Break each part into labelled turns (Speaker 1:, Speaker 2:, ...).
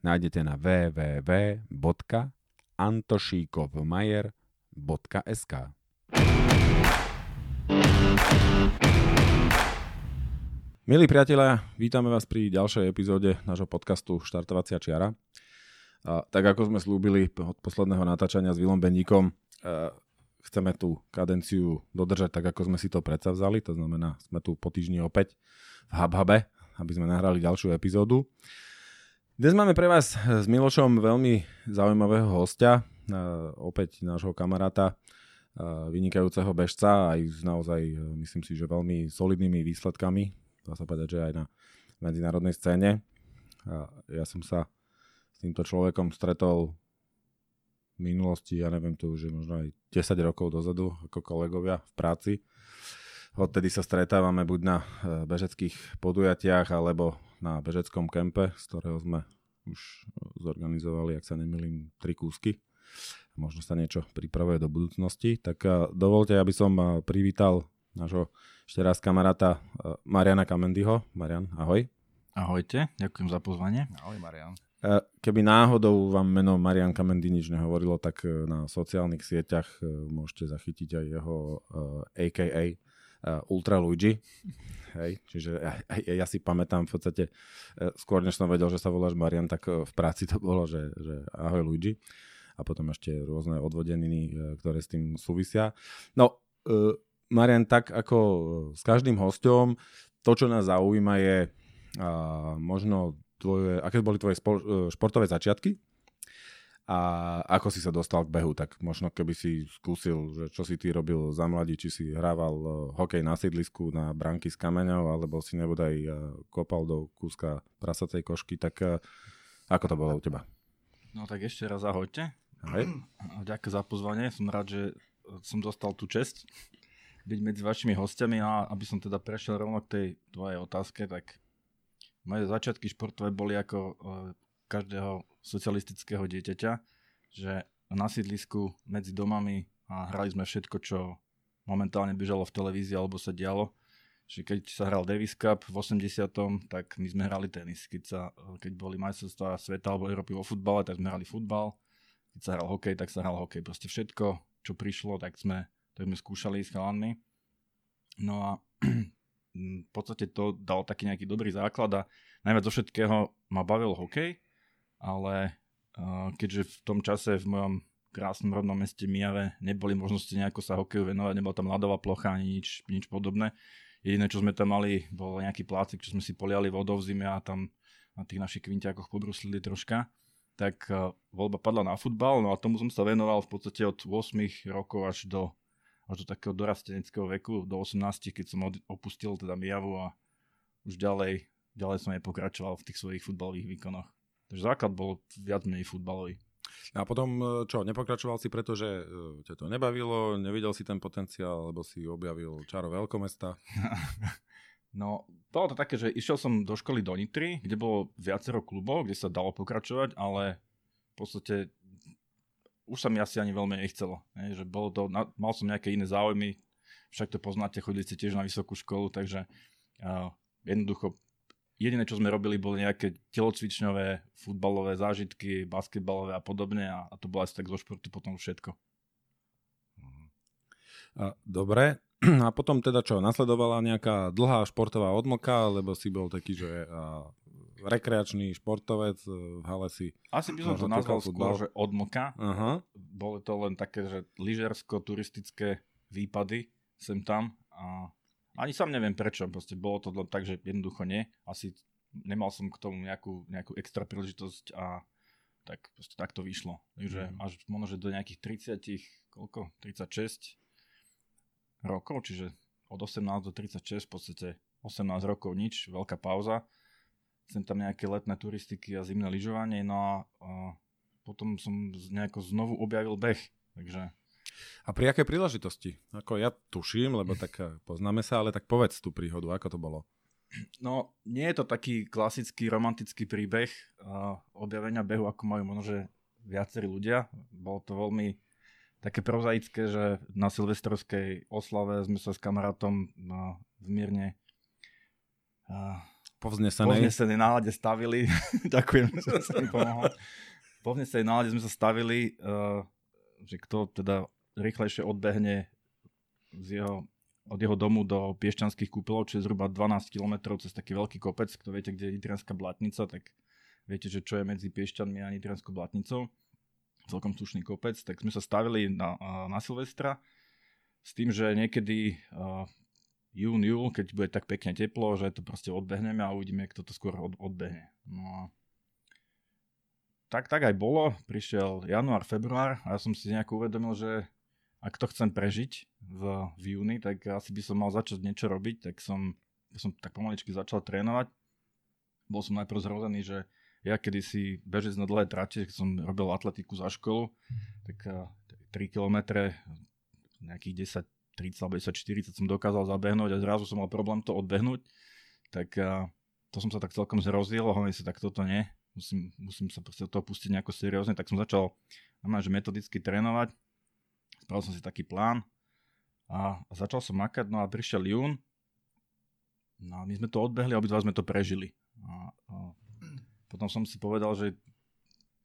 Speaker 1: nájdete na www.antošíkovmajer.sk Milí priatelia, vítame vás pri ďalšej epizóde nášho podcastu Štartovacia čiara. A, tak ako sme slúbili od posledného natáčania s Vilom Bendíkom, chceme tú kadenciu dodržať tak, ako sme si to predsavzali. To znamená, sme tu po týždni opäť v HubHube, aby sme nahrali ďalšiu epizódu. Dnes máme pre vás s Milošom veľmi zaujímavého hostia, opäť nášho kamaráta, vynikajúceho bežca, aj naozaj, myslím si, že veľmi solidnými výsledkami, dá sa povedať, že aj na medzinárodnej scéne. Ja som sa s týmto človekom stretol minulosti, ja neviem, to už je možno aj 10 rokov dozadu, ako kolegovia v práci. Odtedy sa stretávame buď na bežeckých podujatiach, alebo na bežeckom kempe, z ktorého sme už zorganizovali, ak sa nemýlim, tri kúsky. Možno sa niečo pripravuje do budúcnosti. Tak e, dovolte, aby som e, privítal nášho ešte raz kamaráta Mariana Kamendyho. Marian, ahoj.
Speaker 2: Ahojte, ďakujem za pozvanie.
Speaker 3: Ahoj Marian.
Speaker 1: Keby náhodou vám meno Marian Kamendy nič nehovorilo, tak na sociálnych sieťach môžete zachytiť aj jeho AKA Ultra Luigi. Hej, čiže ja, ja si pamätám v podstate, skôr než som vedel, že sa voláš Marian, tak v práci to bolo, že, že ahoj Luigi. A potom ešte rôzne odvodeniny, ktoré s tým súvisia. No, Marian, tak ako s každým hostom, to, čo nás zaujíma je možno tvoje, aké boli tvoje spol, športové začiatky a ako si sa dostal k behu, tak možno keby si skúsil, že čo si ty robil za mladí, či si hrával e, hokej na sídlisku na branky s kameňou, alebo si nebodaj e, kopal do kúska prasacej košky, tak ako to bolo u teba?
Speaker 2: No tak ešte raz ahojte.
Speaker 1: Hej.
Speaker 2: Ďakujem za pozvanie, som rád, že som dostal tú čest byť medzi vašimi hostiami a aby som teda prešiel rovno k tej tvojej otázke, tak moje začiatky športové boli ako každého socialistického dieťaťa, že na sídlisku medzi domami a hrali sme všetko, čo momentálne bežalo v televízii alebo sa dialo. Že keď sa hral Davis Cup v 80. tak my sme hrali tenis. Keď, sa, keď boli majstrovstvá sveta alebo Európy vo futbale, tak sme hrali futbal. Keď sa hral hokej, tak sa hral hokej. Proste všetko, čo prišlo, tak sme, tak sme skúšali s chalanmi. No a v podstate to dal taký nejaký dobrý základ a najviac zo všetkého ma bavil hokej, ale uh, keďže v tom čase v mojom krásnom rodnom meste Mijave neboli možnosti nejako sa hokeju venovať, nebola tam ľadová plocha ani nič, nič podobné. Jediné, čo sme tam mali, bol nejaký plácik, čo sme si poliali vodou v zime a tam na tých našich kvintiakoch podruslili troška. Tak uh, voľba padla na futbal, no a tomu som sa venoval v podstate od 8 rokov až do až do takého dorasteneckého veku, do 18, keď som opustil teda Mijavu a už ďalej, ďalej som aj pokračoval v tých svojich futbalových výkonoch. Takže základ bol viac menej futbalový.
Speaker 1: A potom e, čo, nepokračoval si preto, že e, ťa to nebavilo, nevidel si ten potenciál, alebo si objavil čaro veľkomesta?
Speaker 2: no, bolo to také, že išiel som do školy do Nitry, kde bolo viacero klubov, kde sa dalo pokračovať, ale v podstate už sa mi asi ani veľmi nechcelo. Ne? Že bolo to, na, mal som nejaké iné záujmy, však to poznáte, chodili ste tiež na vysokú školu, takže uh, jednoducho jediné, čo sme robili, boli nejaké telocvičňové, futbalové zážitky, basketbalové a podobne a, a to bolo asi tak zo športu potom všetko.
Speaker 1: Dobre, a potom teda čo, nasledovala nejaká dlhá športová odmlka, lebo si bol taký, že rekreačný športovec v hale si...
Speaker 2: Asi by som to nazval skôr, že odmlka.
Speaker 1: Aha.
Speaker 2: Bolo to len také, že lyžersko-turistické výpady sem tam a ani sám neviem prečo, proste bolo to tak, že jednoducho nie. Asi nemal som k tomu nejakú, nejakú extra príležitosť a tak proste tak to vyšlo. Takže mm. až možno, že do nejakých 30, koľko? 36 rokov, čiže od 18 do 36 v podstate 18 rokov nič, veľká pauza. Sem tam nejaké letné turistiky a zimné lyžovanie, no a, a potom som nejako znovu objavil beh, takže
Speaker 1: a pri akej príležitosti? Ako ja tuším, lebo tak eh, poznáme sa, ale tak povedz tú príhodu, ako to bolo.
Speaker 2: No, nie je to taký klasický romantický príbeh uh, objavenia behu, ako majú možno, viacerí ľudia. Bolo to veľmi také prozaické, že na silvestrovskej oslave sme sa s kamarátom no, v mierne
Speaker 1: uh, povznesenej.
Speaker 2: povznesenej nálade stavili. Ďakujem, že sa mi pomohol. Povznesenej nálade sme sa stavili, uh, že kto teda rýchlejšie odbehne z jeho, od jeho domu do Piešťanských kúpelov, čo je zhruba 12 km cez taký veľký kopec. Kto viete, kde je Nitrianská blatnica, tak viete, že čo je medzi Piešťanmi a Nitrianskou blatnicou. Celkom slušný kopec. Tak sme sa stavili na, na Silvestra s tým, že niekedy uh, jún, júl, keď bude tak pekne teplo, že to proste odbehneme a uvidíme, kto to skôr od, odbehne. No a tak, tak aj bolo. Prišiel január, február a ja som si nejako uvedomil, že ak to chcem prežiť v, v júni, tak asi by som mal začať niečo robiť, tak som, som tak pomaličky začal trénovať. Bol som najprv zrozený, že ja kedysi bežec na dlhé trate, keď som robil atletiku za školu, tak 3 km, nejakých 10, 30 alebo 10, 40 som dokázal zabehnúť a zrazu som mal problém to odbehnúť, tak to som sa tak celkom zrozil a hovorím si, tak toto nie, musím, musím sa proste toho pustiť nejako seriózne, tak som začal že metodicky trénovať spravil som si taký plán a, začal som makať, no a prišiel jún, no a my sme to odbehli a obidva sme to prežili. A, a potom som si povedal, že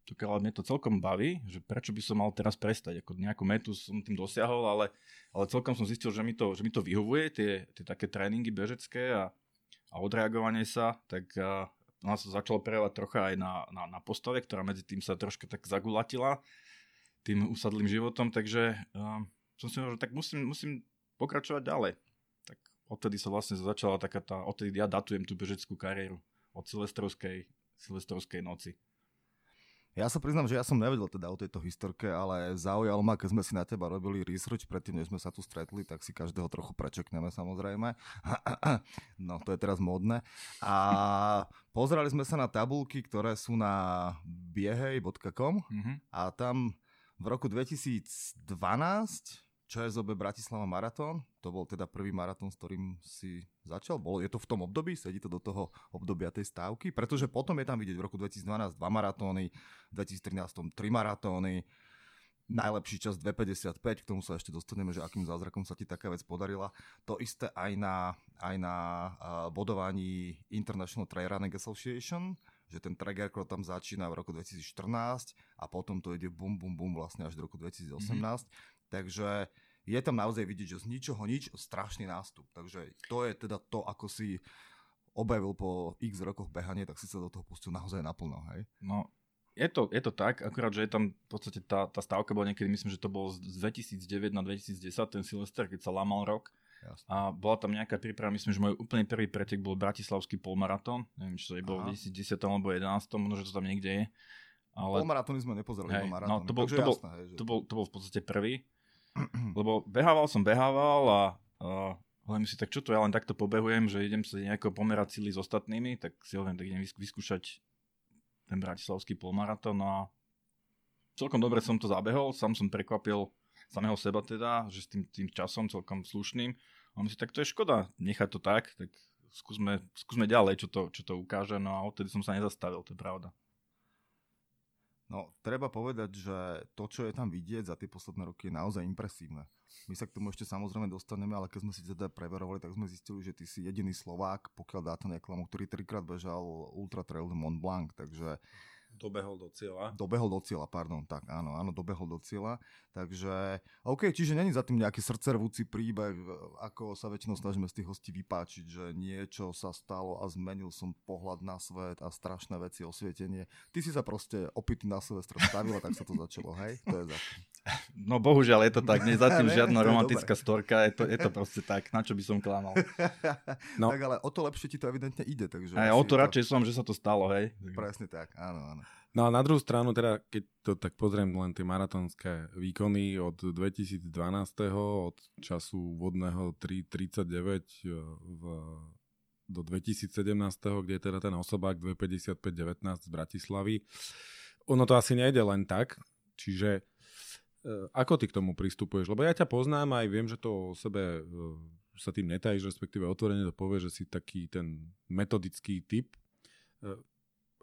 Speaker 2: pokiaľ mne to celkom baví, že prečo by som mal teraz prestať, ako nejakú metu som tým dosiahol, ale, ale celkom som zistil, že mi to, že mi to vyhovuje, tie, tie také tréningy bežecké a, a odreagovanie sa, tak a, no sa začalo prejavovať trocha aj na, na, na postave, ktorá medzi tým sa troška tak zagulatila tým usadlým životom, takže uh, som si hovoril, že tak musím, musím pokračovať ďalej. Tak odtedy sa vlastne začala taká tá, odtedy ja datujem tú bežeckú kariéru od silvestrovskej, silvestrovskej noci.
Speaker 3: Ja sa priznám, že ja som nevedel teda o tejto historke, ale zaujalo ma, keď sme si na teba robili research predtým, než sme sa tu stretli, tak si každého trochu prečekneme samozrejme. No, to je teraz modné. A pozerali sme sa na tabulky, ktoré sú na biehej.com mm-hmm. a tam v roku 2012 ČSOB Bratislava Maratón, to bol teda prvý maratón, s ktorým si začal. Bolo, je to v tom období? Sedí to do toho obdobia tej stávky? Pretože potom je tam vidieť v roku 2012 dva maratóny, v 2013 tri maratóny, najlepší čas 2.55, k tomu sa ešte dostaneme, že akým zázrakom sa ti taká vec podarila. To isté aj na, aj na uh, bodovaní International Trail Running Association, že ten track record tam začína v roku 2014 a potom to ide bum, bum, bum vlastne až do roku 2018. Mm-hmm. Takže je tam naozaj vidieť, že z ničoho nič strašný nástup. Takže to je teda to, ako si objavil po x rokoch behanie, tak si sa do toho pustil naozaj naplno, hej?
Speaker 2: No, je to, je to tak, akurát, že je tam v podstate tá, tá stávka bola niekedy, myslím, že to bolo z 2009 na 2010, ten Silvester, keď sa lámal rok Jasne. A bola tam nejaká príprava, myslím, že môj úplne prvý pretek bol Bratislavský polmaratón. Neviem, či to je bol v 2010 alebo 2011, možno, že to tam niekde je.
Speaker 3: Ale... Polmaratóny sme nepozerali, hej,
Speaker 2: no, to bol, to, bol, jasné, hej, že... to, bol, to bol v podstate prvý. lebo behával som, behával a uh, hovorím si, tak čo to ja len takto pobehujem, že idem sa nejako pomerať sily s ostatnými, tak si hovorím, tak idem vyskúšať ten bratislavský polmaratón a celkom dobre som to zabehol, sám som prekvapil samého seba teda, že s tým, tým časom celkom slušným. A on si, tak to je škoda nechať to tak, tak skúsme, skúsme ďalej, čo to, čo to ukáže. No a odtedy som sa nezastavil, to je pravda.
Speaker 3: No, treba povedať, že to, čo je tam vidieť za tie posledné roky, je naozaj impresívne. My sa k tomu ešte samozrejme dostaneme, ale keď sme si teda preverovali, tak sme zistili, že ty si jediný Slovák, pokiaľ dáta neklamu, ktorý trikrát bežal Ultra Trail Mont Blanc, takže
Speaker 1: Dobehol do cieľa.
Speaker 3: Dobehol do cieľa, pardon, tak áno, áno, dobehol do cieľa. Takže, OK, čiže není za tým nejaký srdcervúci príbeh, ako sa väčšinou snažíme z tých hostí vypáčiť, že niečo sa stalo a zmenil som pohľad na svet a strašné veci, osvietenie. Ty si sa proste opitý na Silvestra stavil a tak sa to začalo, hej? To je za tým.
Speaker 2: No bohužiaľ je to tak, nie za tým žiadna romantická storka, je to, je to proste tak, na čo by som klamal.
Speaker 3: No. Tak ale o to lepšie ti to evidentne ide. Takže
Speaker 2: a ja o to radšej to... som, že sa to stalo, hej.
Speaker 3: Presne tak, áno, áno.
Speaker 1: No a na druhú stranu, teda, keď to tak pozriem len tie maratónske výkony od 2012. od času vodného 3.39 e, v, do 2017. kde je teda ten osobák 2.55.19 z Bratislavy. Ono to asi nejde len tak, čiže E, ako ty k tomu pristupuješ? Lebo ja ťa poznám aj viem, že to o sebe e, sa tým netajíš, respektíve otvorene to povie, že si taký ten metodický typ.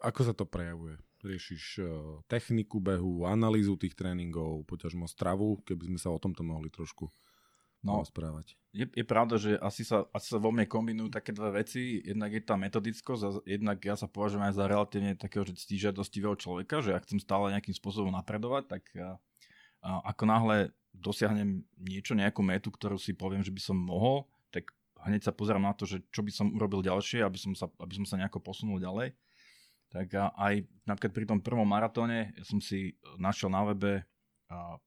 Speaker 1: Ako sa to prejavuje? Riešiš techniku behu, analýzu tých tréningov, poťažmo stravu, keby sme sa o tomto mohli trošku no, rozprávať.
Speaker 2: Je, je pravda, že asi sa, asi sa vo mne kombinujú také dve veci. Jednak je tá metodickosť a jednak ja sa považujem aj za relatívne takého že ctižiadostivého človeka, že ak chcem stále nejakým spôsobom napredovať, tak ja ako náhle dosiahnem niečo, nejakú metu, ktorú si poviem, že by som mohol, tak hneď sa pozerám na to, že čo by som urobil ďalšie, aby som sa, aby som sa nejako posunul ďalej. Tak aj napríklad pri tom prvom maratóne ja som si našiel na webe a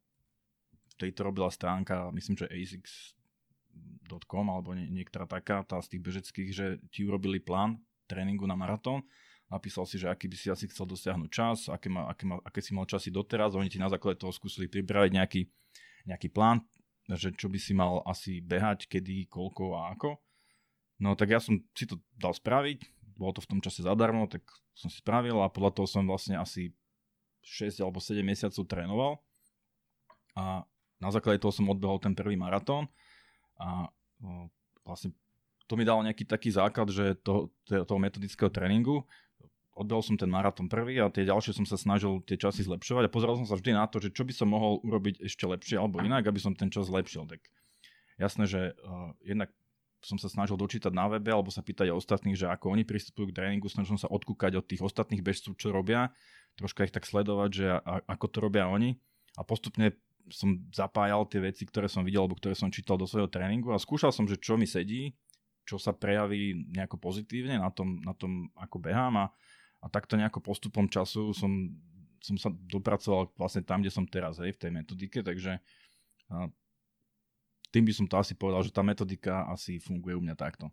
Speaker 2: v tejto robila stránka, myslím, že ASICS.com alebo nie, niektorá taká, tá z tých bežeckých, že ti urobili plán tréningu na maratón. Napísal si, že aký by si asi chcel dosiahnuť čas, aké, ma, aké, ma, aké si mal časy doteraz, oni ti na základe toho skúsili pripraviť nejaký, nejaký plán, že čo by si mal asi behať, kedy, koľko a ako. No tak ja som si to dal spraviť, bolo to v tom čase zadarmo, tak som si spravil a podľa toho som vlastne asi 6 alebo 7 mesiacov trénoval. A na základe toho som odbehol ten prvý maratón a vlastne to mi dalo nejaký taký základ, že to, toho metodického tréningu, odbehol som ten maratón prvý a tie ďalšie som sa snažil tie časy zlepšovať a pozeral som sa vždy na to, že čo by som mohol urobiť ešte lepšie alebo inak, aby som ten čas zlepšil. Tak jasné, že uh, jednak som sa snažil dočítať na webe alebo sa pýtať ostatných, že ako oni pristupujú k tréningu, snažil som sa odkúkať od tých ostatných bežcov, čo robia, troška ich tak sledovať, že a, ako to robia oni. A postupne som zapájal tie veci, ktoré som videl alebo ktoré som čítal do svojho tréningu a skúšal som, že čo mi sedí, čo sa prejaví nejako pozitívne na tom, na tom ako behám a a takto nejako postupom času som, som sa dopracoval vlastne tam, kde som teraz, hej, v tej metodike, takže tým by som to asi povedal, že tá metodika asi funguje u mňa takto.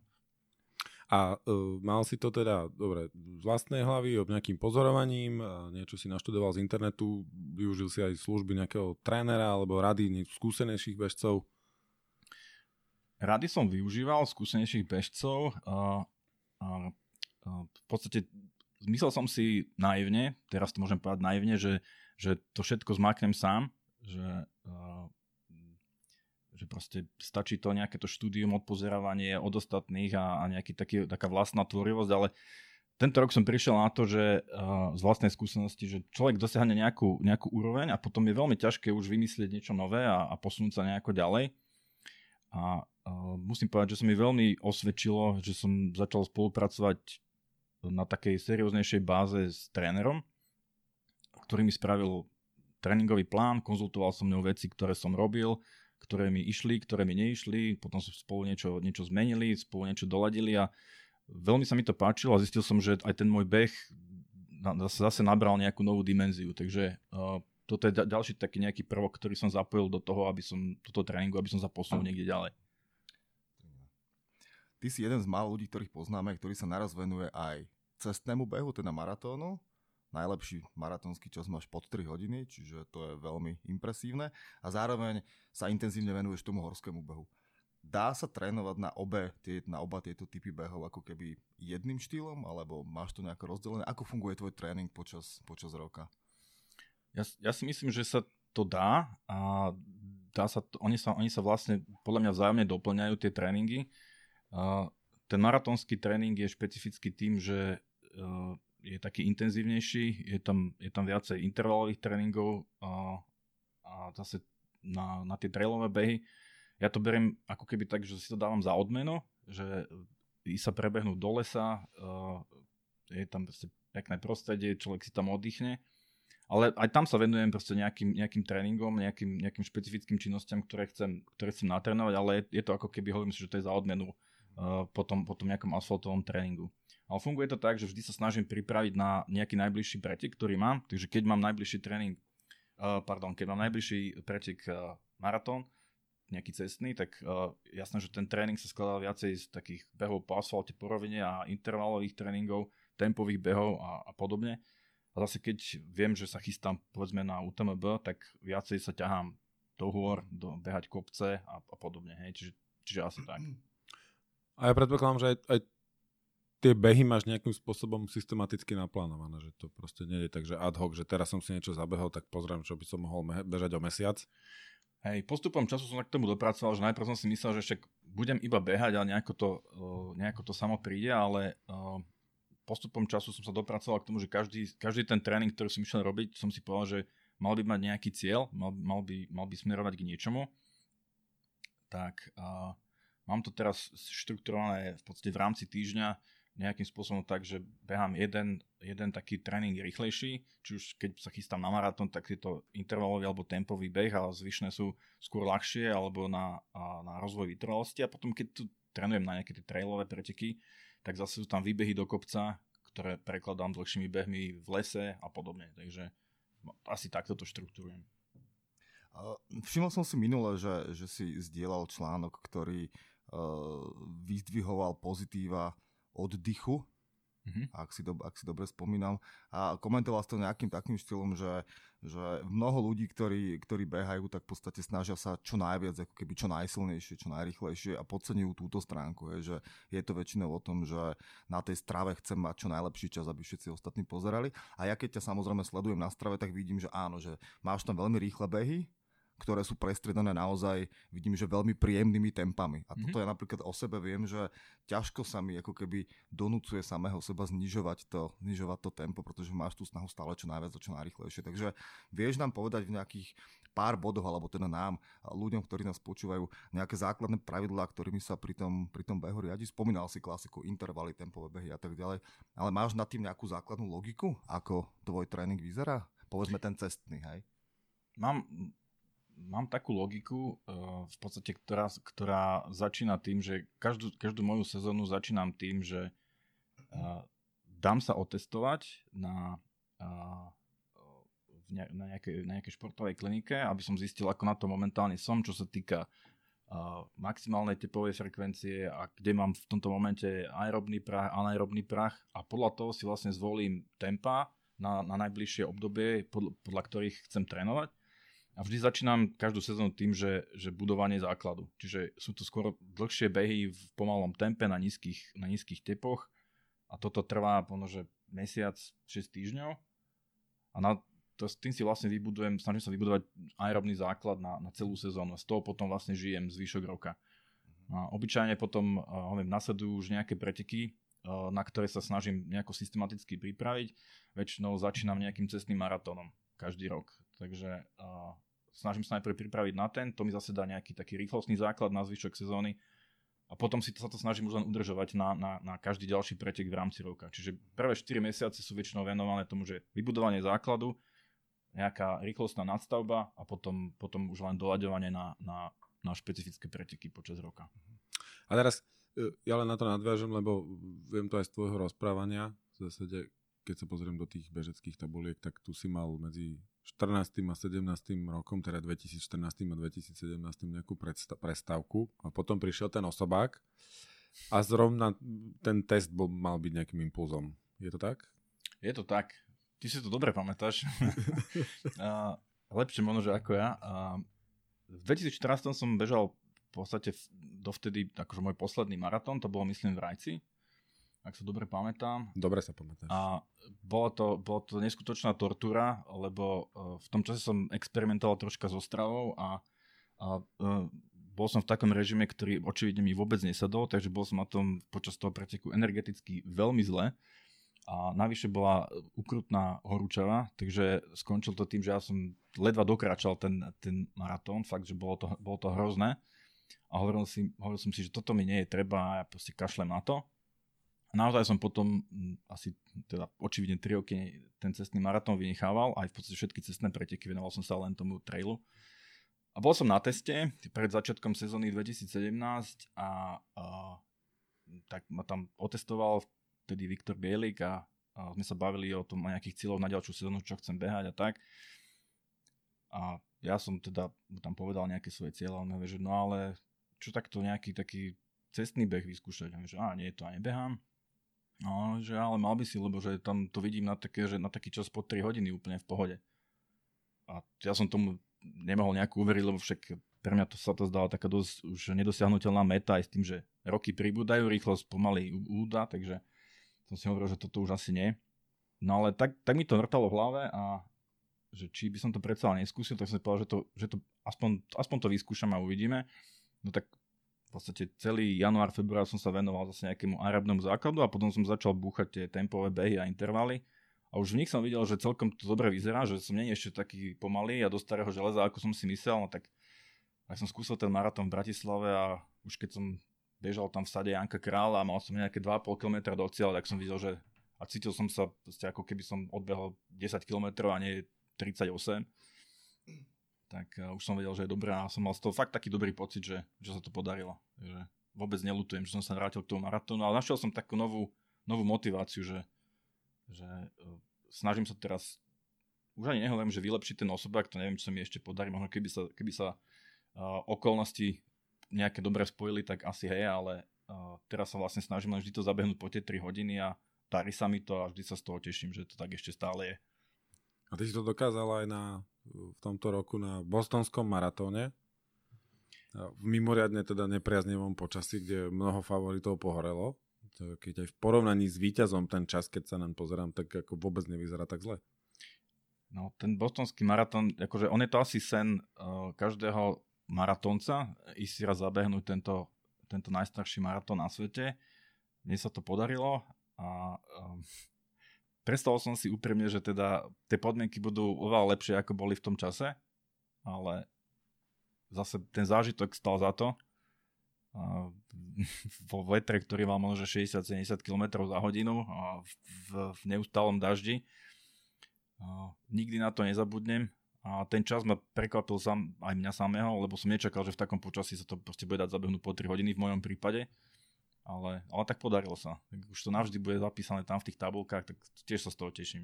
Speaker 1: A uh, mal si to teda, dobre, z vlastnej hlavy, ob nejakým pozorovaním, niečo si naštudoval z internetu, využil si aj služby nejakého trénera alebo rady skúsenejších bežcov?
Speaker 2: Rady som využíval, skúsenejších bežcov. A, a, a v podstate myslel som si naivne, teraz to môžem povedať naivne, že, že to všetko zmaknem sám, že, uh, že proste stačí to nejaké to štúdium, odpozerávanie od ostatných a, a nejaký taký, taká vlastná tvorivosť, ale tento rok som prišiel na to, že uh, z vlastnej skúsenosti, že človek dosiahne nejakú, nejakú úroveň a potom je veľmi ťažké už vymyslieť niečo nové a, a posunúť sa nejako ďalej. A uh, musím povedať, že sa mi veľmi osvedčilo, že som začal spolupracovať na takej serióznejšej báze s trénerom, ktorý mi spravil tréningový plán, konzultoval som mnou veci, ktoré som robil, ktoré mi išli, ktoré mi neišli, potom sme spolu niečo, niečo zmenili, spolu niečo doladili a veľmi sa mi to páčilo a zistil som, že aj ten môj beh zase nabral nejakú novú dimenziu, takže uh, toto je ďalší taký nejaký prvok, ktorý som zapojil do toho, aby som toto tréningu, aby som sa posunul niekde ďalej.
Speaker 3: Ty si jeden z málo ľudí, ktorých poznáme, ktorý sa naraz venuje aj cestnému behu, teda maratónu. Najlepší maratónsky čas máš pod 3 hodiny, čiže to je veľmi impresívne. A zároveň sa intenzívne venuješ tomu horskému behu. Dá sa trénovať na, obe, tie, na oba tieto typy behov ako keby jedným štýlom, alebo máš to nejako rozdelené? Ako funguje tvoj tréning počas, počas roka?
Speaker 2: Ja, ja si myslím, že sa to dá a dá sa, oni, sa, oni sa vlastne podľa mňa vzájomne doplňajú tie tréningy ten maratónsky tréning je špecifický tým, že uh, je taký intenzívnejší, je tam, je tam viacej intervalových tréningov a, a zase na, na tie trailové behy. Ja to beriem ako keby tak, že si to dávam za odmenu, že sa prebehnúť do lesa, uh, je tam proste pekné prostredie, človek si tam oddychne. Ale aj tam sa venujem proste nejakým, nejakým tréningom, nejakým, nejakým špecifickým činnostiam, ktoré chcem, ktoré chcem natrénovať, ale je, je to ako keby, hovorím si, že to je za odmenu uh, potom, potom nejakom asfaltovom tréningu. Ale funguje to tak, že vždy sa snažím pripraviť na nejaký najbližší pretek, ktorý mám. Takže keď mám najbližší tréning, uh, pardon, keď mám najbližší pretek uh, maratón, nejaký cestný, tak jasné, že ten tréning sa skladá viacej z takých behov po asfalte, po rovine a intervalových tréningov, tempových behov a, a podobne. A zase keď viem, že sa chystám povedzme na UTMB, tak viacej sa ťahám do hôr, do, behať kopce a, a podobne. Hej. Čiže, čiže asi tak.
Speaker 1: A ja predpokladám, že aj, aj tie behy máš nejakým spôsobom systematicky naplánované, že to proste nie je tak, že ad hoc, že teraz som si niečo zabehol, tak pozriem, čo by som mohol bežať o mesiac.
Speaker 2: Hej, postupom času som k tomu dopracoval, že najprv som si myslel, že však budem iba behať a nejako to, nejako to samo príde, ale postupom času som sa dopracoval k tomu, že každý, každý ten tréning, ktorý som išiel robiť, som si povedal, že mal by mať nejaký cieľ, mal, mal, by, mal by smerovať k niečomu. Tak uh, mám to teraz štrukturované v podstate v rámci týždňa nejakým spôsobom tak, že behám jeden, jeden taký tréning rýchlejší, či už keď sa chystám na maratón, tak je to intervalový alebo tempový beh, ale zvyšné sú skôr ľahšie alebo na, na rozvoj vytrvalosti a potom keď tu trénujem na nejaké tie trailové preteky, tak zase sú tam výbehy do kopca, ktoré prekladám dlhšími behmi v lese a podobne. Takže asi takto to štruktúrujem.
Speaker 3: Všimol som si minule, že, že si zdieľal článok, ktorý uh, vyzdvihoval pozitíva oddychu, mm-hmm. ak, si do, ak si dobre spomínam. A komentoval to nejakým takým štýlom, že, že mnoho ľudí, ktorí, ktorí behajú, tak v podstate snažia sa čo najviac, ako keby čo najsilnejšie, čo najrychlejšie a podceňujú túto stránku. Je, že je to väčšinou o tom, že na tej strave chcem mať čo najlepší čas, aby všetci ostatní pozerali. A ja keď ťa samozrejme sledujem na strave, tak vidím, že áno, že máš tam veľmi rýchle behy, ktoré sú prestriedané naozaj, vidím, že veľmi príjemnými tempami. A mm-hmm. toto ja napríklad o sebe viem, že ťažko sa mi ako keby donúcuje samého seba znižovať to, znižovať to tempo, pretože máš tú snahu stále čo najviac, čo najrychlejšie. Takže vieš nám povedať v nejakých pár bodoch, alebo teda nám, ľuďom, ktorí nás počúvajú, nejaké základné pravidlá, ktorými sa pri tom, pri tom behu riadi. Spomínal si klasiku, intervaly, tempové behy a tak ďalej. Ale máš nad tým nejakú základnú logiku, ako tvoj tréning vyzerá? Povedzme ten cestný, hej?
Speaker 2: Mám, mám takú logiku, uh, v podstate, ktorá, ktorá začína tým, že každú, každú moju sezónu začínam tým, že uh, dám sa otestovať na, ne, na, nejakej, na nejakej športovej klinike, aby som zistil, ako na to momentálne som, čo sa týka maximálnej tepovej frekvencie a kde mám v tomto momente aerobný prach, anaerobný prach a podľa toho si vlastne zvolím tempa na, na najbližšie obdobie, podľa, podľa ktorých chcem trénovať a vždy začínam každú sezónu tým, že, že budovanie základu. Čiže sú to skôr dlhšie behy v pomalom tempe na nízkych, na nízkych tepoch a toto trvá možno, že mesiac, 6 týždňov a na, to, s tým si vlastne vybudujem, snažím sa vybudovať aerobný základ na, na celú sezónu z toho potom vlastne žijem zvyšok roka. A obyčajne potom uh, nasledujú už nejaké preteky, uh, na ktoré sa snažím nejako systematicky pripraviť. Väčšinou začínam nejakým cestným maratónom každý rok. Takže uh, snažím sa najprv pripraviť na ten, to mi zase dá nejaký taký rýchlostný základ na zvyšok sezóny a potom si to, sa to snažím už len udržovať na, na, na každý ďalší pretek v rámci roka. Čiže prvé 4 mesiace sú väčšinou venované tomu, že vybudovanie základu, nejaká rýchlostná nadstavba a potom, potom už len doľaďovanie na, na, na špecifické preteky počas roka.
Speaker 1: A teraz e, ja len na to nadviažem, lebo viem to aj z tvojho rozprávania, v zásade keď sa pozriem do tých bežeckých tabuliek, tak tu si mal medzi 14. a 17. rokom, teda 2014. a 2017. nejakú prestávku a potom prišiel ten osobák a zrovna ten test bol, mal byť nejakým impulzom. Je to tak?
Speaker 2: Je to tak. Ty si to dobre pamätáš. lepšie možno, že ako ja. v 2014 som bežal v podstate dovtedy akože môj posledný maratón, to bolo myslím v Rajci ak sa dobre pamätám.
Speaker 1: Dobre sa pamätáš.
Speaker 2: A bolo to, bolo to neskutočná tortúra, lebo uh, v tom čase som experimentoval troška so stravou a, a uh, bol som v takom režime, ktorý očividne mi vôbec nesadol, takže bol som na tom počas toho preteku energeticky veľmi zle. A navyše bola ukrutná horúčava, takže skončil to tým, že ja som ledva dokračal ten, ten maratón, fakt, že bolo to, bolo to hrozné. A hovoril, si, hovoril som si, že toto mi nie je treba a ja proste kašlem na to. A naozaj som potom asi teda očividne 3 roky ten cestný maratón vynechával, aj v podstate všetky cestné preteky, venoval som sa len tomu trailu. A bol som na teste pred začiatkom sezóny 2017 a, a tak ma tam otestoval vtedy Viktor Bielik a, a sme sa bavili o tom, nejakých cieľov na ďalšiu sezónu, čo chcem behať a tak. A ja som teda mu tam povedal nejaké svoje cieľa, on hovorí, že no ale čo takto nejaký taký cestný beh vyskúšať? A že a nie, to ja nebehám. No, že ale mal by si, lebo že tam to vidím na, také, že na taký čas po 3 hodiny úplne v pohode. A ja som tomu nemohol nejak uveriť, lebo však pre mňa to sa to zdala taká dosť už nedosiahnutelná meta aj s tým, že roky pribúdajú, rýchlosť pomaly úda, takže som si hovoril, že toto už asi nie. No ale tak, tak mi to vrtalo v hlave a že či by som to predsa neskúsil, tak som si povedal, že to, že to aspoň, aspoň to vyskúšam a uvidíme. No tak podstate celý január, február som sa venoval zase nejakému arabnému základu a potom som začal búchať tie tempové behy a intervaly a už v nich som videl, že celkom to dobre vyzerá, že som nie ešte taký pomalý a do starého železa, ako som si myslel, no tak tak som skúsil ten maratón v Bratislave a už keď som bežal tam v stade Janka Kráľa a mal som nejaké 2,5 km do cieľa, tak som videl, že a cítil som sa proste ako keby som odbehol 10 km a nie 38. Tak uh, už som vedel, že je dobré a som mal z toho fakt taký dobrý pocit, že, že sa to podarilo. Že vôbec nelutujem, že som sa vrátil k tomu maratónu, ale našiel som takú novú, novú motiváciu, že že uh, snažím sa teraz, už ani nehovorím, že vylepšiť ten osobák, to neviem, čo sa mi ešte podarí, možno keby sa, keby sa uh, okolnosti nejaké dobre spojili, tak asi hej, ale uh, teraz sa vlastne snažím len vždy to zabehnúť po tie 3 hodiny a darí sa mi to a vždy sa z toho teším, že to tak ešte stále je.
Speaker 1: A ty si to dokázal aj na, v tomto roku na bostonskom maratóne, v mimoriadne teda nepriaznivom počasí, kde mnoho favoritov pohorelo keď aj v porovnaní s víťazom ten čas, keď sa nám pozerám, tak ako vôbec nevyzerá tak zle.
Speaker 2: No, ten bostonský maratón, akože on je to asi sen uh, každého maratónca, ísť si raz zabehnúť tento, tento najstarší maratón na svete. Mne sa to podarilo a um, predstavol som si úprimne, že teda tie podmienky budú oveľa lepšie, ako boli v tom čase, ale zase ten zážitok stal za to vo vetre, ktorý mal možno 60-70 km za hodinu a v, v neustálom daždi. A nikdy na to nezabudnem a ten čas ma prekvapil sám, aj mňa samého, lebo som nečakal, že v takom počasí sa to proste bude dať zabehnúť po 3 hodiny v mojom prípade. Ale, ale tak podarilo sa. Už to navždy bude zapísané tam v tých tabulkách, tak tiež sa z toho teším.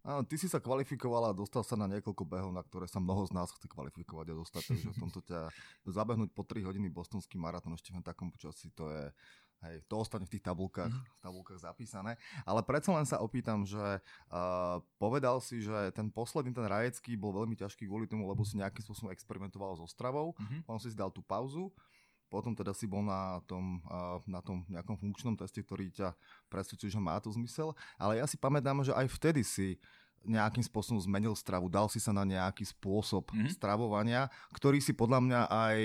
Speaker 3: Áno, ty si sa kvalifikovala a dostal sa na niekoľko behov, na ktoré sa mnoho z nás chce kvalifikovať a dostať, takže v tomto ťa zabehnúť po 3 hodiny bostonský maratón ešte v takom počasí, to je, hej, to ostane v tých tabulkách, mm. tabulkách zapísané. Ale predsa len sa opýtam, že uh, povedal si, že ten posledný, ten rajecký bol veľmi ťažký kvôli tomu, lebo si nejakým spôsobom experimentoval so stravou, mm-hmm. potom si si dal tú pauzu, potom teda si bol na tom, na tom nejakom funkčnom teste, ktorý ťa presvedčil, že má to zmysel. Ale ja si pamätám, že aj vtedy si nejakým spôsobom zmenil stravu, dal si sa na nejaký spôsob mm-hmm. stravovania, ktorý si podľa mňa aj,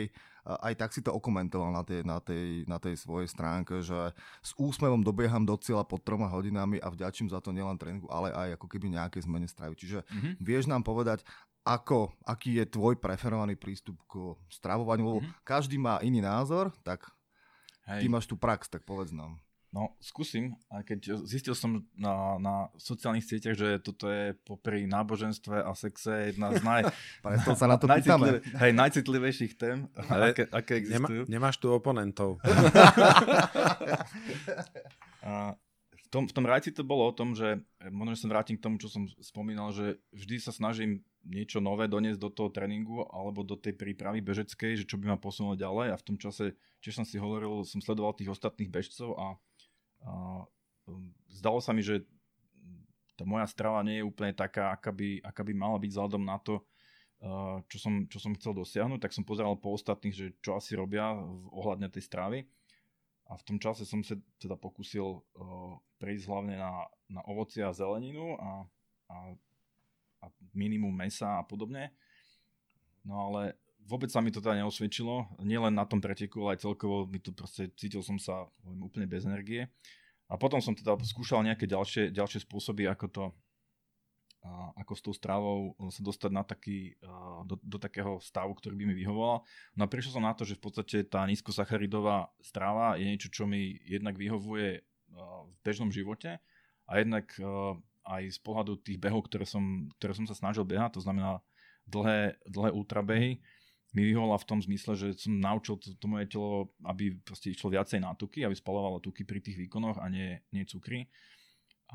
Speaker 3: aj tak si to okomentoval na tej, na, tej, na tej svojej stránke, že s úsmevom dobieham do cieľa pod troma hodinami a vďačím za to nielen tréningu, ale aj ako keby nejaké zmene stravy. Čiže mm-hmm. vieš nám povedať, ako, aký je tvoj preferovaný prístup k stravovaniu, lebo mm-hmm. každý má iný názor, tak Hej. ty máš tú prax, tak povedz nám.
Speaker 2: No, skúsim, aj keď zistil som na, na sociálnych sieťach, že toto je popri náboženstve a sexe jedna z naj...
Speaker 3: sa na to najcitlivé,
Speaker 2: hej, najcitlivejších tém, Ale aké, aké existujú.
Speaker 1: Nemá, nemáš tu oponentov.
Speaker 2: a, v tom, v tom rajci to bolo o tom, že možno, že sa vrátim k tomu, čo som spomínal, že vždy sa snažím niečo nové doniesť do toho tréningu alebo do tej prípravy bežeckej, že čo by ma posunulo ďalej. A v tom čase, tiež som si hovoril, som sledoval tých ostatných bežcov a, a um, zdalo sa mi, že tá moja strava nie je úplne taká, aká by, aká by mala byť vzhľadom na to, čo som, čo som chcel dosiahnuť, tak som pozeral po ostatných, že čo asi robia ohľadne tej stravy. A v tom čase som sa teda pokusil uh, prejsť hlavne na, na ovocie a zeleninu a, a, a minimum mesa a podobne. No ale vôbec sa mi to teda neosvedčilo, nielen na tom preteku, ale aj celkovo mi to proste cítil som sa úplne bez energie. A potom som teda skúšal nejaké ďalšie, ďalšie spôsoby, ako to ako s tou stravou sa dostať na taký, do, do takého stavu, ktorý by mi vyhovoval. No a prišiel som na to, že v podstate tá nízkosacharidová strava je niečo, čo mi jednak vyhovuje v bežnom živote a jednak aj z pohľadu tých behov, ktoré som, ktoré som sa snažil behať, to znamená dlhé, dlhé ultrabehy, mi vyhovala v tom zmysle, že som naučil to, to moje telo, aby proste išlo viacej na tuky, aby spalovalo tuky pri tých výkonoch a nie, nie cukry.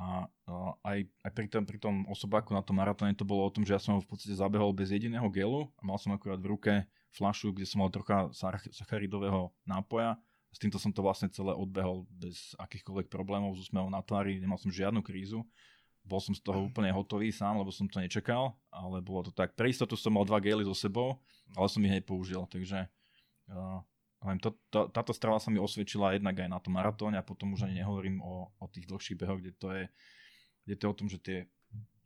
Speaker 2: A, a aj, aj pri, tom, pri tom osobáku na tom maratóne to bolo o tom, že ja som ho v podstate zabehol bez jediného gelu a mal som akurát v ruke flašu, kde som mal trocha sacharidového nápoja. S týmto som to vlastne celé odbehol bez akýchkoľvek problémov, s úsmevom na tvári, nemal som žiadnu krízu bol som z toho úplne hotový sám, lebo som to nečakal, ale bolo to tak. Pre istotu som mal dva gely so sebou, ale som ich nepoužil, takže uh, to, to, táto strava sa mi osvedčila jednak aj na tom maratóne a potom už ani nehovorím o, o tých dlhších behoch, kde to je, kde to je o tom, že tie,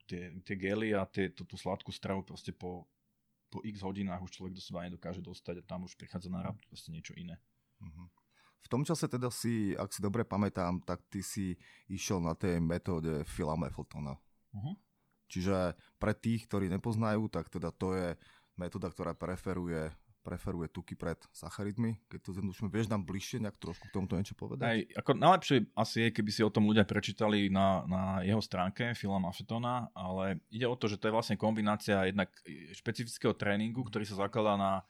Speaker 2: tie, tie gely a tie, tú, tú sladkú stravu proste po, po x hodinách už človek do seba nedokáže dostať a tam už prichádza na rad proste niečo iné. Uh-huh.
Speaker 3: V tom čase teda si, ak si dobre pamätám, tak ty si išiel na tej metóde Phila Maffeltona. Uh-huh. Čiže pre tých, ktorí nepoznajú, tak teda to je metóda, ktorá preferuje preferuje tuky pred sacharidmi, keď to zjednodušíme. Vieš nám bližšie nejak trošku k tomuto niečo povedať?
Speaker 2: Aj, ako najlepšie asi je, keby si o tom ľudia prečítali na, na jeho stránke Phila Mafetona, ale ide o to, že to je vlastne kombinácia jednak špecifického tréningu, ktorý sa zakladá na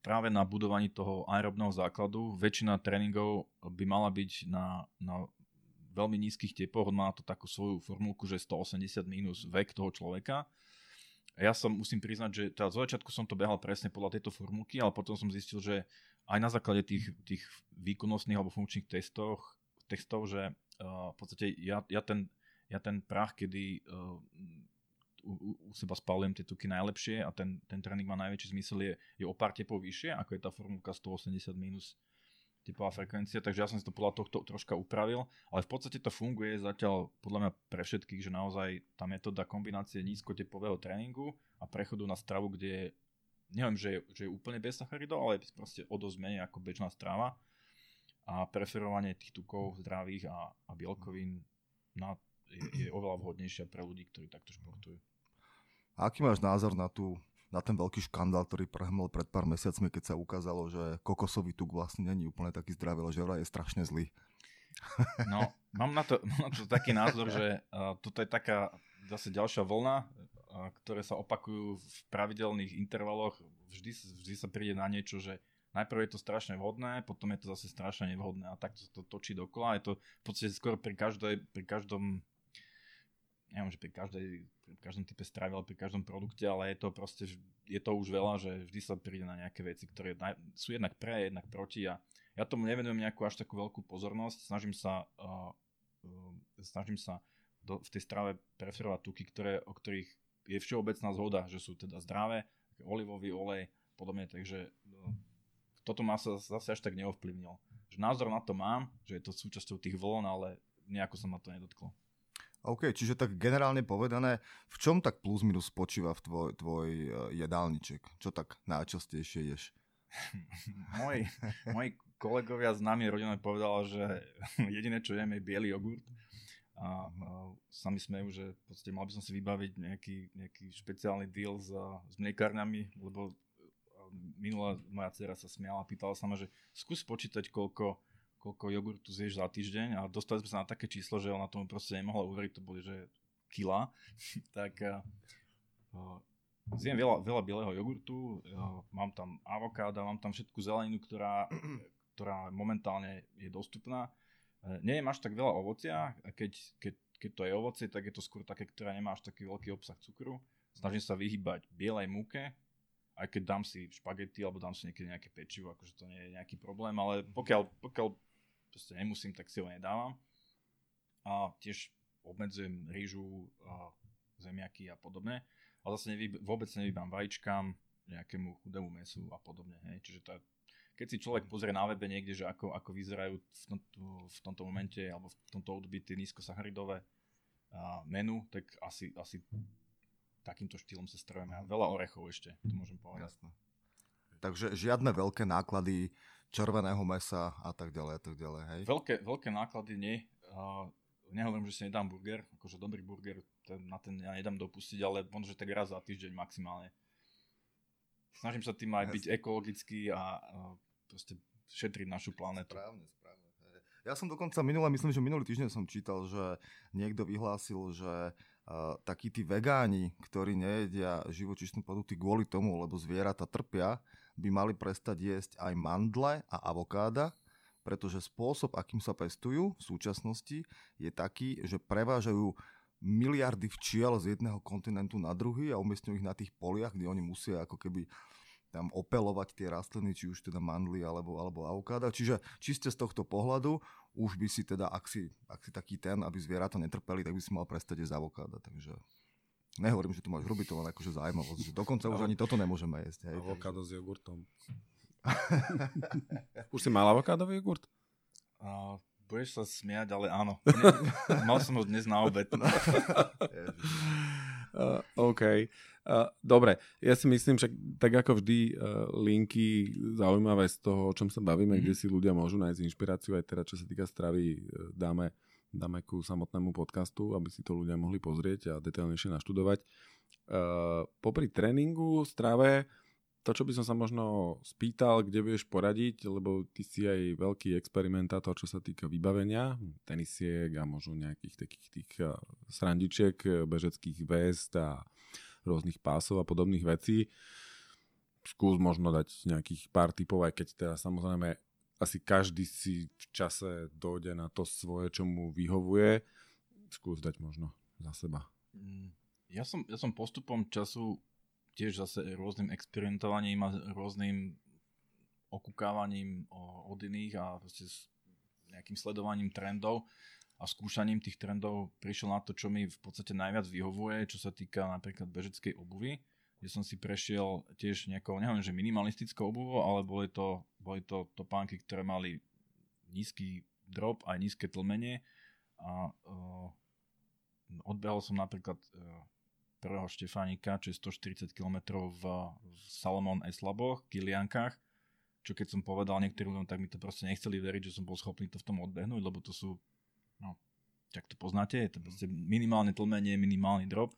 Speaker 2: práve na budovaní toho aerobného základu. Väčšina tréningov by mala byť na, na veľmi nízkych tepoch, on má to takú svoju formulku, že 180 minus vek toho človeka. Ja som musím priznať, že teda z začiatku som to behal presne podľa tejto formulky, ale potom som zistil, že aj na základe tých, tých výkonnostných alebo funkčných testov, testov že uh, v podstate ja, ja, ten, ja ten prach, kedy uh, u, u seba spalujem tie tuky najlepšie a ten, ten tréning má najväčší zmysel je, je o pár tepov vyššie, ako je tá formulka 180 minus tepová frekvencia, takže ja som si to podľa tohto troška upravil, ale v podstate to funguje zatiaľ podľa mňa pre všetkých, že naozaj tá metóda kombinácie nízkotepového tréningu a prechodu na stravu, kde je, neviem, že je, že je úplne bez sacharidov, ale je proste o dosť menej ako bežná strava. A preferovanie tých tukov zdravých a, a bielkovín na, je, je oveľa vhodnejšia pre ľudí, ktorí takto športujú.
Speaker 3: A aký máš názor na, tú, na ten veľký škandál, ktorý prehmol pred pár mesiacmi, keď sa ukázalo, že kokosový tuk vlastne není úplne taký zdravý, ale že je strašne zlý?
Speaker 2: No, mám na to, mám na to taký názor, že uh, toto je taká zase ďalšia vlna, uh, ktoré sa opakujú v pravidelných intervaloch. Vždy, vždy sa príde na niečo, že najprv je to strašne vhodné, potom je to zase strašne nevhodné a takto sa to točí dokola. Je to v podstate skoro pri, každej, pri každom neviem, že pri každej, pri každom type stravy, ale pri každom produkte, ale je to proste, je to už veľa, že vždy sa príde na nejaké veci, ktoré sú jednak pre, jednak proti a ja tomu nevenujem nejakú až takú veľkú pozornosť, snažím sa, uh, uh, snažím sa do, v tej strave preferovať tuky, ktoré, o ktorých je všeobecná zhoda, že sú teda zdravé, olivový olej, podobne, takže uh, toto ma sa zase až tak neovplyvnil. Že názor na to mám, že je to súčasťou tých vln, ale nejako sa ma to nedotklo.
Speaker 3: OK, čiže tak generálne povedané, v čom tak plus minus spočíva v tvoj, tvoj e, jedálniček? Čo tak najčastejšie ješ?
Speaker 2: moji, moji kolegovia z nami rodina povedala, že jediné, čo jem, je biely jogurt. A, a sami smejú, že v podstate mal by som si vybaviť nejaký, nejaký špeciálny deal s, s mliekárňami, lebo minulá moja dcera sa smiala, pýtala sa ma, že skús počítať, koľko koľko jogurtu zješ za týždeň a dostali sme sa na také číslo, že ona tomu proste nemohla uveriť, to boli, že kila, tak uh, zjem veľa, veľa bieleho jogurtu, uh, mám tam avokáda, mám tam všetku zeleninu, ktorá, ktorá momentálne je dostupná. Uh, nejem až tak veľa ovocia keď, keď, keď to je ovocie, tak je to skôr také, ktoré nemá až taký veľký obsah cukru. Snažím sa vyhybať bielej múke, aj keď dám si špagety alebo dám si niekedy nejaké pečivo, akože to nie je nejaký problém, ale pokiaľ, pokiaľ proste nemusím, tak si ho nedávam. A tiež obmedzujem rýžu, a zemiaky a podobne. Ale zase nevy, vôbec nevybám vajíčkam, nejakému chudému mesu a podobne. Hej. Čiže to, keď si človek pozrie na webe niekde, že ako, ako vyzerajú v tomto, v tomto momente alebo v tomto období tie nízkosacharidové a menu, tak asi, asi takýmto štýlom sa strojíme. A veľa orechov ešte, to môžem povedať. Jasné.
Speaker 3: Takže žiadne veľké náklady červeného mesa a tak ďalej a tak ďalej, hej?
Speaker 2: Veľké, veľké náklady nie. uh, nehovorím, že si nedám burger, akože dobrý burger, ten, na ten ja nedám dopustiť, ale možno, že tak raz za týždeň maximálne. Snažím sa tým aj byť ekologický a uh, proste šetriť našu planetu.
Speaker 3: Správne, správne. Ja som dokonca minule, myslím, že minulý týždeň som čítal, že niekto vyhlásil, že uh, takí tí vegáni, ktorí nejedia živočišné produkty kvôli tomu, lebo zvieratá trpia, by mali prestať jesť aj mandle a avokáda, pretože spôsob, akým sa pestujú v súčasnosti, je taký, že prevážajú miliardy včiel z jedného kontinentu na druhý a umiestňujú ich na tých poliach, kde oni musia ako keby tam opelovať tie rastliny, či už teda mandly alebo, alebo avokáda. Čiže čiste z tohto pohľadu, už by si teda, ak si, ak si taký ten, aby zvieratá netrpeli, tak by si mal prestať jesť avokáda. Takže nehovorím, že tu máš hruby, to len akože zaujímavosť, že dokonca už ani toto nemôžeme jesť. Hej,
Speaker 1: Avokádo s jogurtom. už si mal avokádový jogurt?
Speaker 2: Uh, budeš sa smiať, ale áno. Ne, mal som ho dnes na obed.
Speaker 1: Uh, OK. Uh, dobre, ja si myslím, že tak ako vždy uh, linky zaujímavé z toho, o čom sa bavíme, mm-hmm. kde si ľudia môžu nájsť inšpiráciu, aj teda čo sa týka stravy, dáme, dáme ku samotnému podcastu, aby si to ľudia mohli pozrieť a detailnejšie naštudovať. Uh, popri tréningu, strave, to, čo by som sa možno spýtal, kde vieš poradiť, lebo ty si aj veľký experimentátor, čo sa týka vybavenia, tenisiek a možno nejakých takých tých srandičiek, bežeckých vest a rôznych pásov a podobných vecí. Skús možno dať nejakých pár typov, aj keď teda samozrejme asi každý si v čase dojde na to svoje, čo mu vyhovuje. Skús dať možno za seba.
Speaker 2: Mm, ja som, ja som postupom času tiež zase rôznym experimentovaním a rôznym okúkávaním od iných a s nejakým sledovaním trendov a skúšaním tých trendov prišiel na to, čo mi v podstate najviac vyhovuje, čo sa týka napríklad bežeckej obuvy, kde som si prešiel tiež nejakou, neviem, že minimalistickou obuvou, ale boli to, boli to topánky, ktoré mali nízky drop aj nízke tlmenie a uh, odbehol som napríklad uh, prvého Štefánika, čo je 140 km v, v Salomon Eslaboch, Kiliankách, čo keď som povedal niektorým ľuďom, tak mi to proste nechceli veriť, že som bol schopný to v tom odbehnúť, lebo to sú, no, tak to poznáte, je to proste minimálne tlmenie, minimálny drop.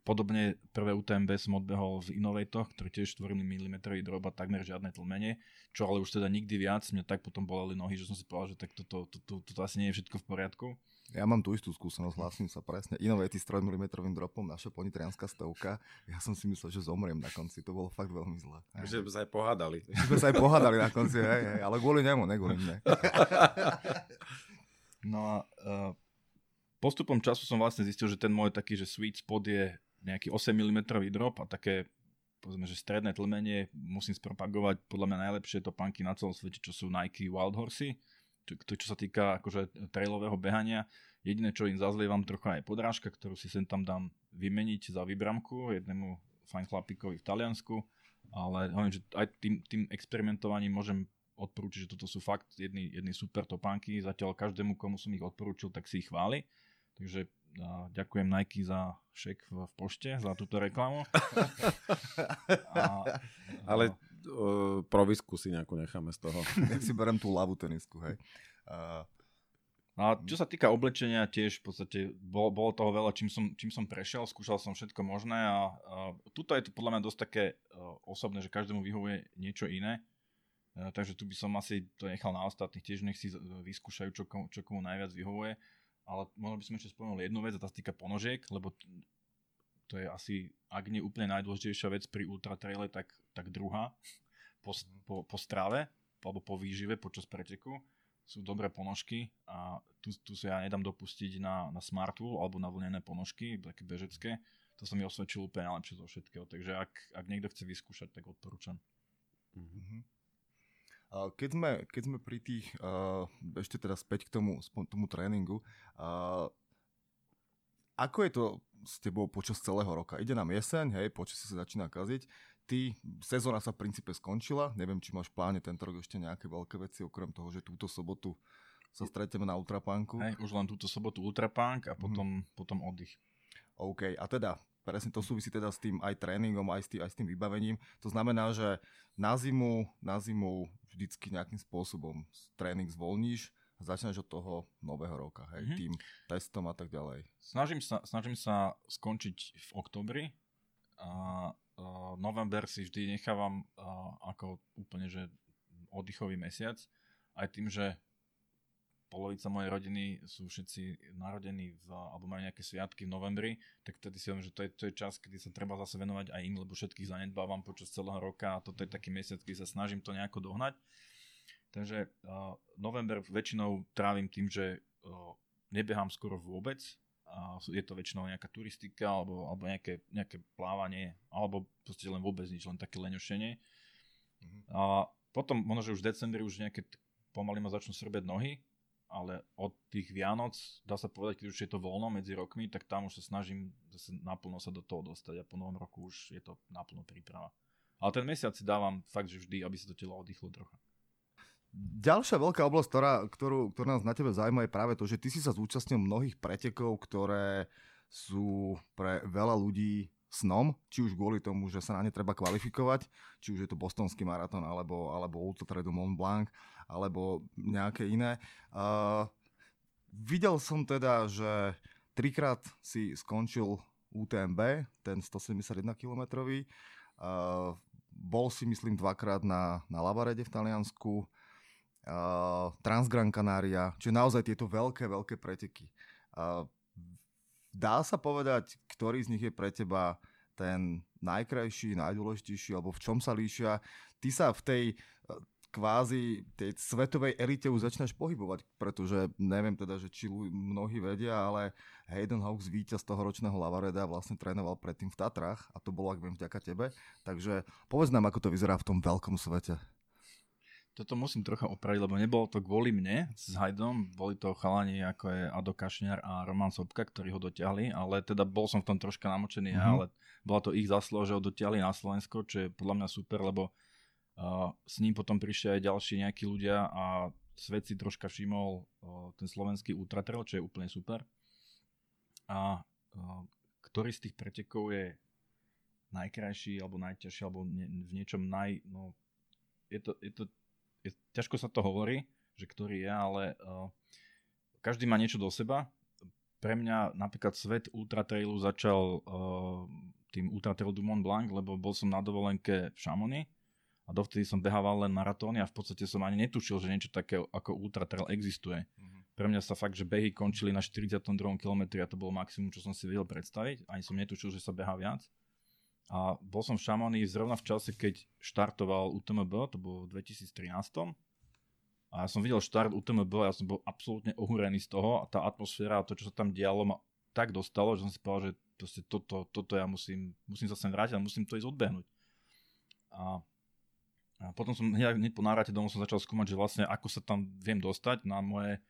Speaker 2: Podobne prvé UTMB som odbehol v Innovatoch, ktorý tiež 4 mm drop a takmer žiadne tlmenie, čo ale už teda nikdy viac, mňa tak potom boleli nohy, že som si povedal, že tak toto, toto, toto asi nie je všetko v poriadku.
Speaker 3: Ja mám tú istú skúsenosť, hlasím sa presne. Innovaty s 3 mm dropom, naša ponitrianská stovka. Ja som si myslel, že zomriem na konci, to bolo fakt veľmi zlé.
Speaker 1: Že sme sa aj pohádali.
Speaker 3: Že sme sa aj pohádali na konci, hej, hej, ale kvôli nemu, ne kvôli mne.
Speaker 2: No a uh, postupom času som vlastne zistil, že ten môj taký, že sweet spot je nejaký 8 mm drop a také povedzme, že stredné tlmenie musím spropagovať podľa mňa najlepšie topánky na celom svete, čo sú Nike Wild Horsey to, čo sa týka akože trailového behania, jediné, čo im zazlievam trocha je podrážka, ktorú si sem tam dám vymeniť za vybramku jednému fajn chlapíkovi v Taliansku, ale hovorím, že aj tým, tým experimentovaním môžem odporúčiť, že toto sú fakt jedny, jedny super topánky, zatiaľ každému, komu som ich odporúčil, tak si ich chváli. Takže a ďakujem Nike za šek v, v pošte, za túto reklamu.
Speaker 1: a, ale uh, provisku si nejakú necháme z toho.
Speaker 3: Nech si berem tú lavu tenisku, hej. Uh,
Speaker 2: a čo sa týka oblečenia, tiež v podstate bolo, bolo toho veľa, čím som, čím som prešiel, skúšal som všetko možné a, a tuto je to podľa mňa dosť také uh, osobné, že každému vyhovuje niečo iné. Uh, takže tu by som asi to nechal na ostatných, tiež nech si vyskúšajú, čo, komu, čo komu najviac vyhovuje. Ale možno by som ešte spomenul jednu vec, a tá sa týka ponožiek, lebo to je asi, ak nie úplne najdôležitejšia vec pri ultra traile, tak, tak druhá po, po, po strave alebo po výžive počas preteku sú dobré ponožky a tu, tu sa ja nedám dopustiť na, na smartu alebo na vlnené ponožky, také bežecké. To sa mi osvedčilo úplne najlepšie zo všetkého, takže ak, ak niekto chce vyskúšať, tak odporúčam.
Speaker 3: Mm-hmm. Keď sme, keď sme pri tých, ešte teda späť k tomu, tomu tréningu, ako je to s tebou počas celého roka? Ide nám jeseň, hej, počasie sa začína kaziť. Ty, sezóna sa v princípe skončila. Neviem, či máš v pláne tento rok ešte nejaké veľké veci, okrem toho, že túto sobotu sa stretneme na Ultrapánku.
Speaker 2: Hej, už len túto sobotu Ultrapánk a potom, mm. potom oddych.
Speaker 3: OK, a teda presne to súvisí teda s tým aj tréningom, aj s tým, aj s tým vybavením. To znamená, že na zimu, na zimu vždycky nejakým spôsobom tréning zvolníš, začneš od toho nového roka, hej,
Speaker 2: Mhm.
Speaker 3: tým testom a tak ďalej.
Speaker 2: Snažím sa, snažím sa skončiť v oktobri a uh, november si vždy nechávam uh, ako úplne, že oddychový mesiac. Aj tým, že polovica mojej rodiny sú všetci narodení v, alebo majú nejaké sviatky v novembri, tak vtedy si hovorím, že to je, to je čas, kedy sa treba zase venovať aj im, lebo všetkých zanedbávam počas celého roka a toto je taký mesiac, kedy sa snažím to nejako dohnať. Takže uh, november väčšinou trávim tým, že uh, nebehám skoro vôbec, a je to väčšinou nejaká turistika alebo, alebo nejaké, nejaké plávanie, alebo proste len vôbec nič, len také leňošenie.
Speaker 3: Mhm.
Speaker 2: A potom možno, že už v decembri už nejaké pomaly ma začnú srbieť nohy, ale od tých Vianoc, dá sa povedať, keď už je to voľno medzi rokmi, tak tam už sa snažím zase naplno sa do toho dostať a po novom roku už je to naplno príprava. Ale ten mesiac si dávam fakt, že vždy, aby sa to telo oddychlo trocha.
Speaker 3: Ďalšia veľká oblasť, ktorá, ktorú, ktorá nás na tebe zaujíma, je práve to, že ty si sa zúčastnil mnohých pretekov, ktoré sú pre veľa ľudí snom, či už kvôli tomu, že sa na ne treba kvalifikovať, či už je to bostonský maratón, alebo, alebo Ultra du Mont Blanc, alebo nejaké iné. Uh, videl som teda, že trikrát si skončil UTMB, ten 171 km. Uh, bol si, myslím, dvakrát na, na Lavarede v Taliansku, uh, Transgran Canaria, čiže naozaj tieto veľké, veľké preteky. Uh, dá sa povedať, ktorý z nich je pre teba ten najkrajší, najdôležitejší, alebo v čom sa líšia? Ty sa v tej uh, kvázi tej svetovej elite už začneš pohybovať, pretože neviem teda, že či mnohí vedia, ale Hayden Hawks, víťaz toho ročného Lavareda, vlastne trénoval predtým v Tatrách a to bolo, ak viem, vďaka tebe. Takže povedz nám, ako to vyzerá v tom veľkom svete.
Speaker 2: Toto musím trocha opraviť, lebo nebolo to kvôli mne s Hajdom, boli to chalani ako je Ado Kašňar a Roman Sobka, ktorí ho dotiahli, ale teda bol som v tom troška namočený,
Speaker 3: Mhm.
Speaker 2: mm-hmm. ale bola to ich zasluha, že ho dotiahli na Slovensko, čo je podľa mňa super, lebo uh, s ním potom prišli aj ďalší nejakí ľudia a svet si troška všimol uh, ten slovenský Ultra Trail, čo je úplne super. A uh, ktorý z tých pretekov je najkrajší alebo najťažší alebo ne, v niečom naj... No, je to, je to je, ťažko sa to hovorí, že ktorý je, ale uh, každý má niečo do seba. Pre mňa napríklad svet Ultra Trailu začal uh, tým Ultra Trail du Mont Blanc, lebo bol som na dovolenke v Chamonix a dovtedy som behával len maratóny a v podstate som ani netušil, že niečo také ako Ultra Trail existuje. Pre mňa sa fakt, že behy končili na 42. km a to bolo maximum, čo som si vedel predstaviť. Ani som netušil, že sa beha viac. A bol som v Chamonix zrovna v čase, keď štartoval UTMB, to bolo v 2013. A ja som videl štart UTMB a ja som bol absolútne ohúrený z toho a tá atmosféra a to, čo sa tam dialo, ma tak dostalo, že som si povedal, že proste toto, toto ja musím, musím sa sem vrátiť a musím to ísť odbehnúť. A, a potom som hneď, po návrate domov som začal skúmať, že vlastne ako sa tam viem dostať na moje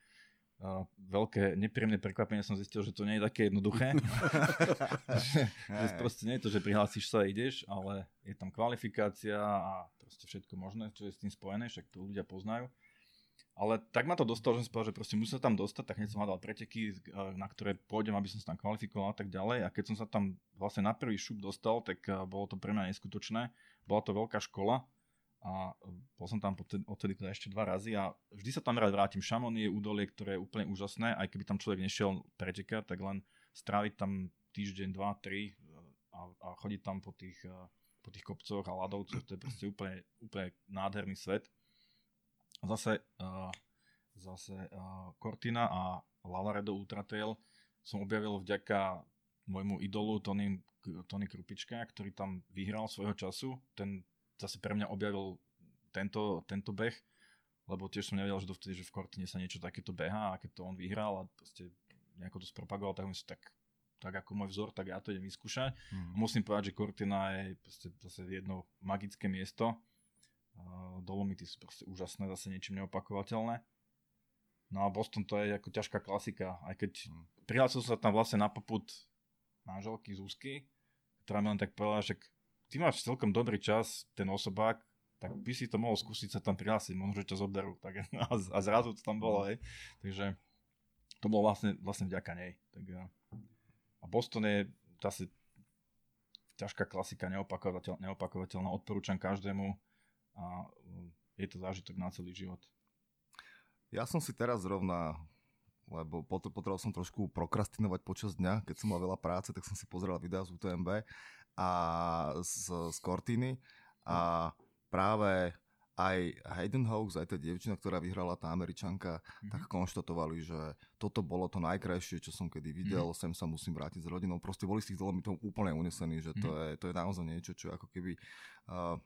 Speaker 2: veľké nepríjemné prekvapenie som zistil, že to nie je také jednoduché. že, že proste nie je to, že prihlásiš sa a ideš, ale je tam kvalifikácia a proste všetko možné, čo je s tým spojené, však to ľudia poznajú. Ale tak ma to dostalo, že som povedal, že proste musím sa tam dostať, tak hneď som hľadal preteky, na ktoré pôjdem, aby som sa tam kvalifikoval a tak ďalej. A keď som sa tam vlastne na prvý šup dostal, tak bolo to pre mňa neskutočné. Bola to veľká škola a bol som tam odtedy, teda ešte dva razy a vždy sa tam rád vrátim. Chamonix je údolie, ktoré je úplne úžasné, aj keby tam človek nešiel pretekať, tak len stráviť tam týždeň, dva, tri a, a chodiť tam po tých, eh, po tých kopcoch a ľadovcoch, to je proste úplne, úplne nádherný svet. Zase, uh, zase uh, Cortina a Lavaredo Ultra Trail som objavil vďaka môjmu idolu Tony, Tony Krupička, ktorý tam vyhral svojho času. Ten zase pre mňa objavil tento, tento beh, lebo tiež som nevedel, že dovtedy, že v Cortine sa niečo takéto beha a keď to on vyhral a proste nejako to spropagoval, tak si tak tak ako môj vzor, tak ja to idem vyskúšať.
Speaker 3: Mhm.
Speaker 2: Musím povedať, že Cortina je proste zase jedno magické miesto. Dolomity sú proste úžasné, zase niečím neopakovateľné. No a Boston to je ako ťažká klasika, aj keď
Speaker 3: Mm.
Speaker 2: prihlásil sa tam vlastne na poput manželky Zuzky, ktorá mi len tak povedala, že ty máš celkom dobrý čas, ten osobák, tak by si to mohol skúsiť sa tam prihlásiť, možno, že ťa zoberú. Tak, a, a zrazu to tam bolo, hej. Takže to bolo vlastne, vlastne vďaka nej. Tak, a, a Boston je zase ťažká klasika, neopakovateľ, neopakovateľná, odporúčam každému a um, je to zážitok na celý život.
Speaker 3: Ja som si teraz zrovna, lebo potreboval som trošku prokrastinovať počas dňa, keď som mal veľa práce, tak som si pozrel videa z UTMB a z, z Cortiny a práve aj Hayden Hawks, aj tá dievčina, ktorá vyhrala, tá američanka, mm-hmm. tak konštatovali, že toto bolo to najkrajšie, čo som kedy videl, mm-hmm. sem sa musím vrátiť s rodinou. Proste boli z tých dolomitov úplne unesení, že mm-hmm. to, mhm. je, to je naozaj niečo, čo ako keby uh,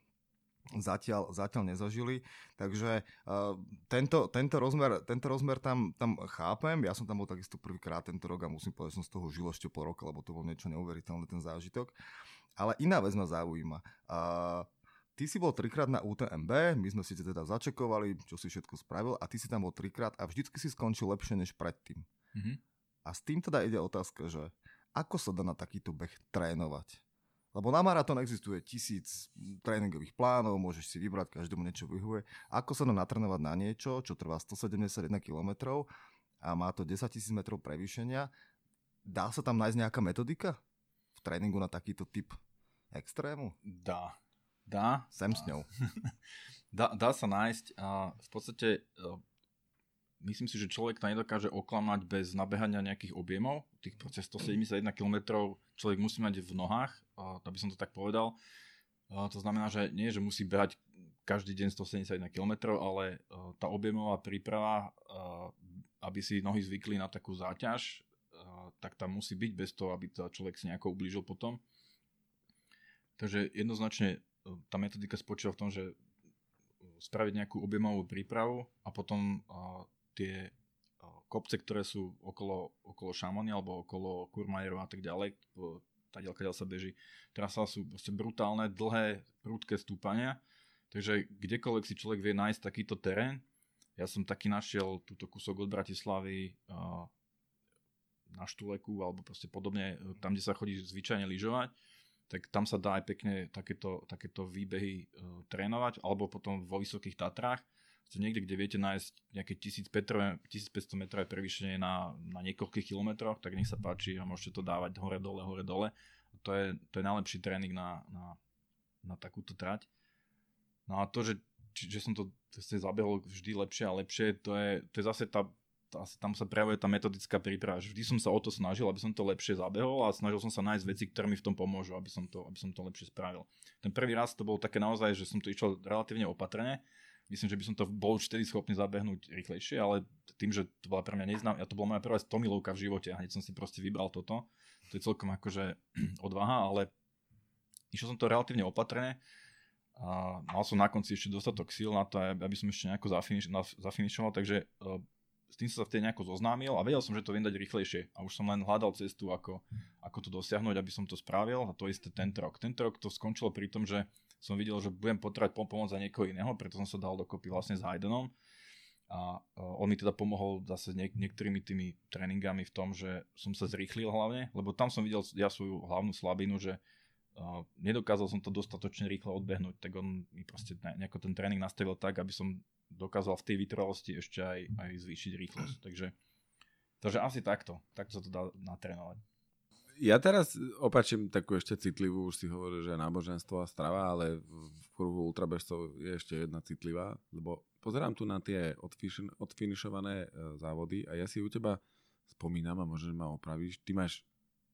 Speaker 3: zatiaľ, zatiaľ nezažili. Takže uh, tento, tento, rozmer, tento rozmer tam, tam chápem. Ja som tam bol takisto prvýkrát tento rok a musím povedať, že som z toho žil ešte pol roka, lebo to bol niečo neuveriteľné, ten zážitok. Ale iná vec ma zaujíma. Uh, ty si bol trikrát na UTMB, my sme si teda začekovali, čo si všetko spravil a ty si tam bol trikrát a vždycky si skončil lepšie než predtým. Mm-hmm. A s tým teda ide otázka, že ako sa dá na takýto beh trénovať? Lebo na maratón existuje tisíc tréningových plánov, môžeš si vybrať, každému niečo vyhuje. Ako sa dá natrénovať na niečo, čo trvá 171 km a má to 10 000 metrov prevýšenia, dá sa tam nájsť nejaká metodika v tréningu na takýto typ extrému?
Speaker 2: Dá. Dá.
Speaker 3: Sem s ňou.
Speaker 2: dá, dá sa nájsť a v podstate myslím si, že človek to nedokáže oklamať bez nabehania nejakých objemov. Tých proces 171 km človek musí mať v nohách, aby som to tak povedal. To znamená, že nie, že musí behať každý deň 171 km, ale tá objemová príprava, aby si nohy zvykli na takú záťaž, tak tam musí byť bez toho, aby to človek si nejako ublížil potom. Takže jednoznačne tá metodika spočíva v tom, že spraviť nejakú objemovú prípravu a potom tie kopce, ktoré sú okolo, okolo Šamony alebo okolo Kurmajerov a tak ďalej, tá ďalka sa beží. Trasa sú proste brutálne, dlhé, prúdke stúpania, takže kdekoľvek si človek vie nájsť takýto terén, ja som taký našiel túto kúsok od Bratislavy na Štuleku alebo proste podobne, tam, kde sa chodí zvyčajne lyžovať, tak tam sa dá aj pekne takéto, takéto výbehy uh, trénovať, alebo potom vo Vysokých Tatrách, ste niekde, kde viete nájsť nejaké 1500 metrové prevýšenie na, na niekoľkých kilometroch, tak nech sa páči a môžete to dávať hore dole, hore dole. To je, to je najlepší tréning na, na, na takúto trať. No a to, že, že som to zabehol vždy lepšie a lepšie, to je, to je zase tá, tá, tam sa prejavuje tá metodická príprava. Vždy som sa o to snažil, aby som to lepšie zabehol a snažil som sa nájsť veci, ktoré mi v tom pomôžu, aby som to, aby som to lepšie spravil. Ten prvý raz to bolo také naozaj, že som to išiel relatívne opatrne, myslím, že by som to bol už vtedy schopný zabehnúť rýchlejšie, ale tým, že to bola pre mňa neznám, ja to bola moja prvá stomilovka v živote a hneď som si proste vybral toto. To je celkom akože odvaha, ale išiel som to relatívne opatrne a mal som na konci ešte dostatok síl na to, aby som ešte nejako zafiniš, zafinišoval, takže uh, s tým som sa vtedy nejako zoznámil a vedel som, že to viem dať rýchlejšie a už som len hľadal cestu, ako, ako to dosiahnuť, aby som to spravil a to isté tento rok. Tento rok to skončilo pri tom, že som videl, že budem potrebovať pomoc za niekoho iného, preto som sa dal dokopy vlastne s Haydenom. A on mi teda pomohol zase niek- niektorými tými tréningami v tom, že som sa zrýchlil hlavne, lebo tam som videl ja svoju hlavnú slabinu, že uh, nedokázal som to dostatočne rýchlo odbehnúť, tak on mi proste nejako ten tréning nastavil tak, aby som dokázal v tej vytrvalosti ešte aj, aj zvýšiť rýchlosť. Takže, takže asi takto, takto sa to dá natrénovať
Speaker 1: ja teraz opačím takú ešte citlivú, už si hovoril, že náboženstvo a strava, ale v kruhu ultrabežcov je ešte jedna citlivá, lebo pozerám tu na tie odfinišované e, závody a ja si u teba spomínam a možno ma opravíš, ty máš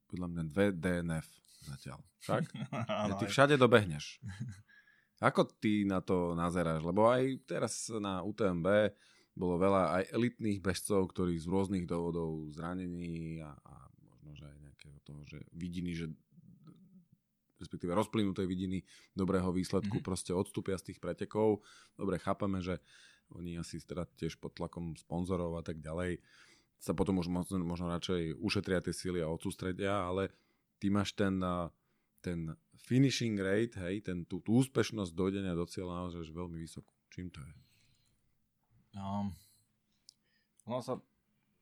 Speaker 1: podľa mňa dve DNF zatiaľ, však? ja ty všade dobehneš. Ako ty na to nazeráš? Lebo aj teraz na UTMB bolo veľa aj elitných bežcov, ktorí z rôznych dôvodov zranení a, a možno, že aj toho, že vidiny, že respektíve rozplynuté vidiny dobrého výsledku mm-hmm. proste odstúpia z tých pretekov. Dobre, chápeme, že oni asi teda tiež pod tlakom sponzorov a tak ďalej sa potom už možno, možno radšej ušetria tie síly a odsústredia, ale ty máš ten, ten finishing rate, hej, ten, tú, tú úspešnosť dojdenia do cieľa naozaj veľmi vysokú. Čím to je?
Speaker 2: Um, ono sa,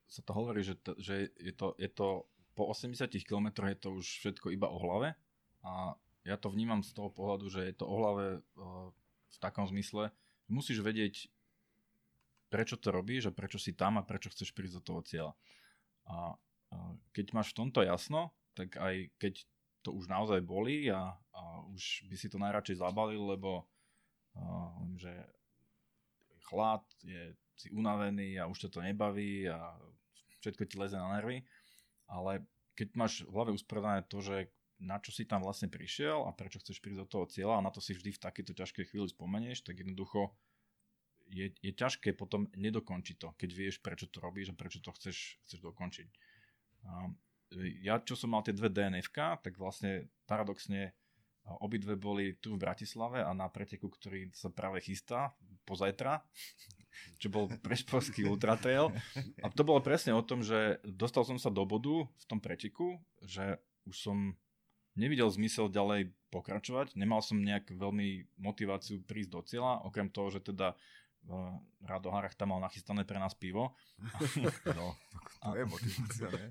Speaker 2: sa to hovorí, že, to, že je, to, je to po 80 km je to už všetko iba o hlave a ja to vnímam z toho pohľadu, že je to o hlave uh, v takom zmysle, musíš vedieť, prečo to robíš a prečo si tam a prečo chceš prísť do toho cieľa. A uh, keď máš v tomto jasno, tak aj keď to už naozaj bolí a, a už by si to najradšej zabalil, lebo uh, že chlad je si unavený a už ťa to nebaví a všetko ti leze na nervy, ale keď máš v hlave usporiadané to, že na čo si tam vlastne prišiel a prečo chceš prísť do toho cieľa a na to si vždy v takejto ťažkej chvíli spomenieš, tak jednoducho je, je ťažké potom nedokončiť to, keď vieš, prečo to robíš a prečo to chceš, chceš dokončiť. Ja, čo som mal tie dve dnf tak vlastne paradoxne obidve boli tu v Bratislave a na preteku, ktorý sa práve chystá pozajtra, čo bol prešporský ultratrail. A to bolo presne o tom, že dostal som sa do bodu v tom preteku, že už som nevidel zmysel ďalej pokračovať, nemal som nejak veľmi motiváciu prísť do cieľa, okrem toho, že teda Rado Harach tam mal nachystané pre nás pivo.
Speaker 3: No, to je motivácia, ne?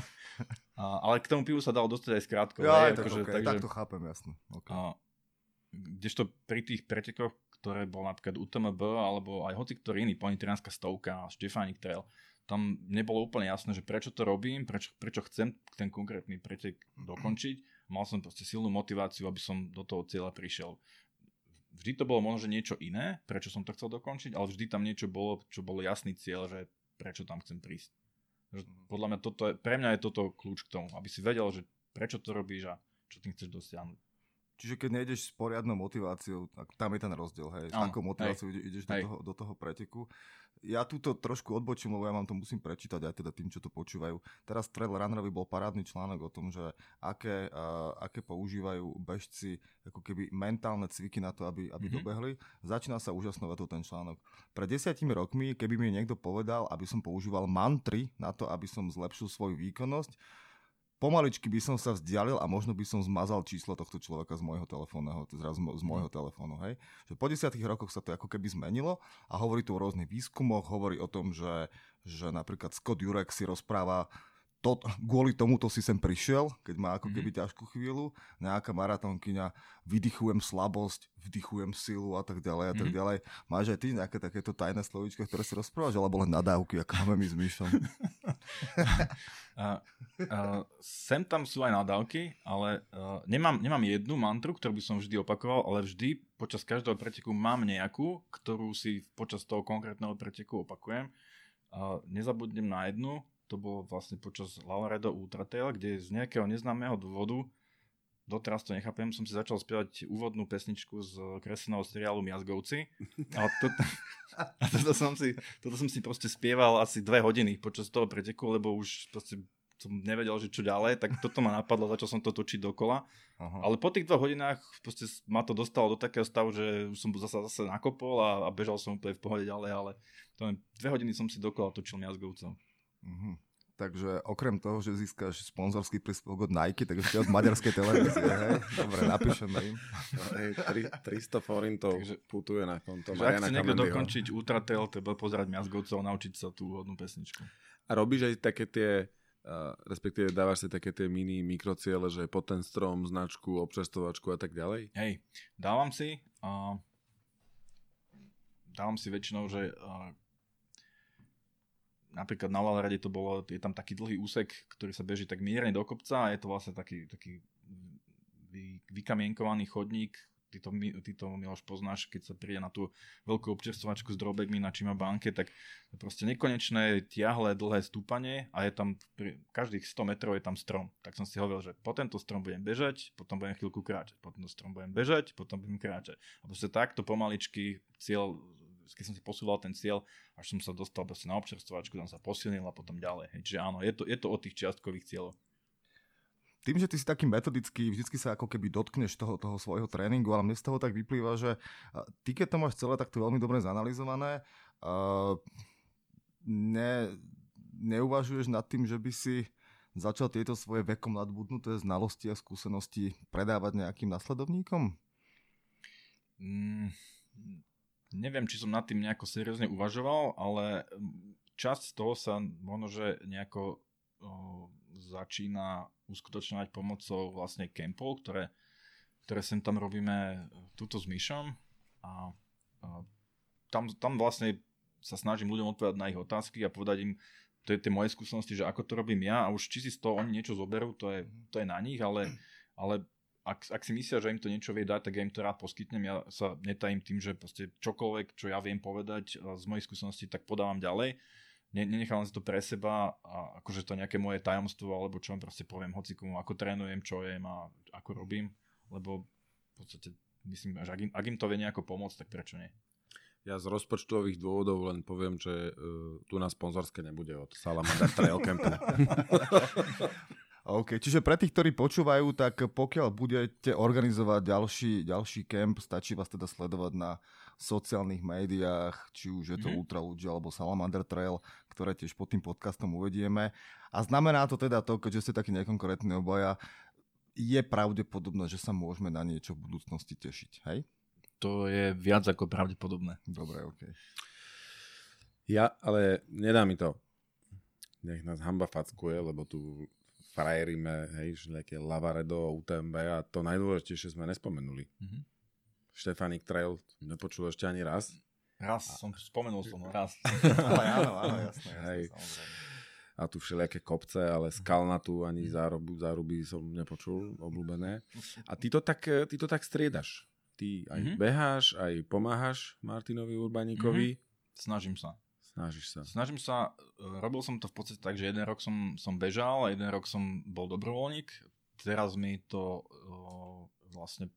Speaker 2: a, ale k tomu pivu sa dalo dostať aj skrátko.
Speaker 3: Ja,
Speaker 2: tak,
Speaker 3: akože, okay, takže, tak to chápem, jasno. Okay. A,
Speaker 2: kdežto pri tých pretekoch, ktoré bol napríklad UTMB alebo aj hoci ktorý iný, Ponitrianská stovka, Štefánik Trail, tam nebolo úplne jasné, že prečo to robím, prečo, prečo chcem ten konkrétny pretek dokončiť. Mal som proste silnú motiváciu, aby som do toho cieľa prišiel. Vždy to bolo možno, niečo iné, prečo som to chcel dokončiť, ale vždy tam niečo bolo, čo bol jasný cieľ, že prečo tam chcem prísť. Podľa mňa toto je, pre mňa je toto kľúč k tomu, aby si vedel, že prečo to robíš a čo tým chceš dosiahnuť.
Speaker 3: Čiže keď nejdeš s poriadnou motiváciou, tam je ten rozdiel, hej. S akou motiváciou hej, ideš hej. Do, toho, do toho preteku. Ja túto trošku odbočím, lebo ja vám to musím prečítať aj teda tým, čo to počúvajú. Teraz Trail Runnerovi bol parádny článok o tom, že aké, uh, aké používajú bežci ako keby mentálne cviky na to, aby, aby mm-hmm. dobehli. Začína sa úžasnou vetou ten článok. Pred desiatimi rokmi, keby mi niekto povedal, aby som používal mantry na to, aby som zlepšil svoju výkonnosť, pomaličky by som sa vzdialil a možno by som zmazal číslo tohto človeka z môjho telefónneho, zrazu z môjho telefónu. Hej? Že po desiatých rokoch sa to ako keby zmenilo a hovorí tu o rôznych výskumoch, hovorí o tom, že, že napríklad Scott Jurek si rozpráva to, kvôli tomuto si sem prišiel, keď má ako keby mm-hmm. ťažkú chvíľu, nejaká maratónkyňa, vydychujem slabosť, vdychujem silu a tak ďalej a tak mm-hmm. ďalej. Máš aj ty nejaké takéto tajné slovíčka, ktoré si rozprávaš, alebo len nadávky, ako máme my s Myšom?
Speaker 2: uh, uh, sem tam sú aj nadávky, ale uh, nemám, nemám jednu mantru, ktorú by som vždy opakoval, ale vždy počas každého preteku mám nejakú, ktorú si počas toho konkrétneho preteku opakujem. Uh, nezabudnem na jednu, to bolo vlastne počas Laredo Ultra Trail, kde z nejakého neznámeho dôvodu, doteraz to nechápem, som si začal spievať úvodnú pesničku z kresleného seriálu Miazgovci. A, to, a toto, som si, toto som si proste spieval asi dve hodiny počas toho preteku, lebo už proste som nevedel, že čo ďalej, tak toto ma napadlo, začal som to točiť dokola. Aha. Ale po tých dvoch hodinách proste ma to dostalo do takého stavu, že už som zase, zase nakopol a, a bežal som úplne v pohode ďalej, ale to dve hodiny som si dokola točil Miazgovcov.
Speaker 3: Uh-huh. Takže okrem toho, že získaš sponzorský príspevok od Nike, tak ešte od maďarskej televízie, hej? Dobre, napíšeme im.
Speaker 1: No, hej, 300 forintov Takže, putuje na konto.
Speaker 2: Že ak chce niekto dokončiť Ultratel, treba pozerať Miazgovcov a naučiť sa tú hodnú pesničku.
Speaker 1: A robíš aj také tie, uh, respektíve dávaš si také tie mini mikrociele, že pod ten strom, značku, občerstovačku a tak ďalej?
Speaker 2: Hej, dávam si. Uh, dávam si väčšinou, že uh, napríklad na Lalrade to bolo, je tam taký dlhý úsek, ktorý sa beží tak mierne do kopca a je to vlastne taký, taký vy, vykamienkovaný chodník, ty to, ty to Miloš poznáš, keď sa príde na tú veľkú občerstvovačku s drobekmi na Čima banke, tak proste nekonečné, tiahle, dlhé stúpanie a je tam, pri, každých 100 metrov je tam strom. Tak som si hovoril, že po tento strom budem bežať, potom budem chvíľku kráčať, po tento strom budem bežať, potom budem kráčať. A proste takto pomaličky cieľ keď som si posúval ten cieľ, až som sa dostal proste na občerstvovačku, tam sa posilnil a potom ďalej. Hej. Čiže áno, je to, je to o tých čiastkových cieľoch.
Speaker 3: Tým, že ty si taký metodický, vždycky sa ako keby dotkneš toho, toho svojho tréningu, ale mne z toho tak vyplýva, že ty keď to máš celé takto veľmi dobre zanalizované, uh, ne, neuvažuješ nad tým, že by si začal tieto svoje vekom nadbudnuté znalosti a skúsenosti predávať nejakým nasledovníkom?
Speaker 2: Mm, neviem, či som nad tým nejako seriózne uvažoval, ale časť z toho sa možno, že nejako o, začína uskutočňovať pomocou vlastne kempov, ktoré, ktoré sem tam robíme túto s Myšom. A, a tam, tam vlastne sa snažím ľuďom odpovedať na ich otázky a povedať im, to je tie moje skúsenosti, že ako to robím ja a už či si z toho oni niečo zoberú, to je, to je na nich, ale, ale ak, ak si myslia, že im to niečo vie dať, tak ja im to rád poskytnem. Ja sa netajím tým, že proste čokoľvek, čo ja viem povedať z mojej skúsenosti, tak podávam ďalej. Ne, nenechávam si to pre seba a akože to nejaké moje tajomstvo, alebo čo vám proste poviem hocikomu, ako trénujem, čo jem a ako robím, lebo v podstate myslím, že ak im, ak im to vie nejako pomôcť, tak prečo nie?
Speaker 1: Ja z rozpočtových dôvodov len poviem, že uh, tu na sponzorské nebude od Salamander Trail Campu.
Speaker 3: OK, čiže pre tých, ktorí počúvajú, tak pokiaľ budete organizovať ďalší, ďalší kemp, stačí vás teda sledovať na sociálnych médiách, či už je to mm-hmm. Ultra Luigi alebo Salamander Trail, ktoré tiež pod tým podcastom uvedieme. A znamená to teda to, keďže ste takí nekonkrétni obaja, je pravdepodobné, že sa môžeme na niečo v budúcnosti tešiť, hej?
Speaker 2: To je viac ako pravdepodobné.
Speaker 3: Dobre, OK.
Speaker 1: Ja, ale nedá mi to. Nech nás hamba fackuje, lebo tu frajeríme, hej, že nejaké Lavaredo, UTMB a to najdôležitejšie sme nespomenuli. Mm-hmm. Štefanik Trail nepočul ešte ani raz.
Speaker 2: Raz, a... som spomenul som, no raz.
Speaker 3: ale áno, áno, jasné, jasné hej.
Speaker 1: A tu všelijaké kopce, ale skalnatú ani zárubu, záruby som nepočul, obľúbené. A ty to tak, ty to tak striedaš. Ty aj mm-hmm. beháš, aj pomáhaš Martinovi Urbaníkovi. Mm-hmm.
Speaker 2: Snažím sa.
Speaker 1: Snažíš sa.
Speaker 2: Snažím sa, e, robil som to v podstate tak, že jeden rok som, som bežal a jeden rok som bol dobrovoľník. Teraz mi to o, vlastne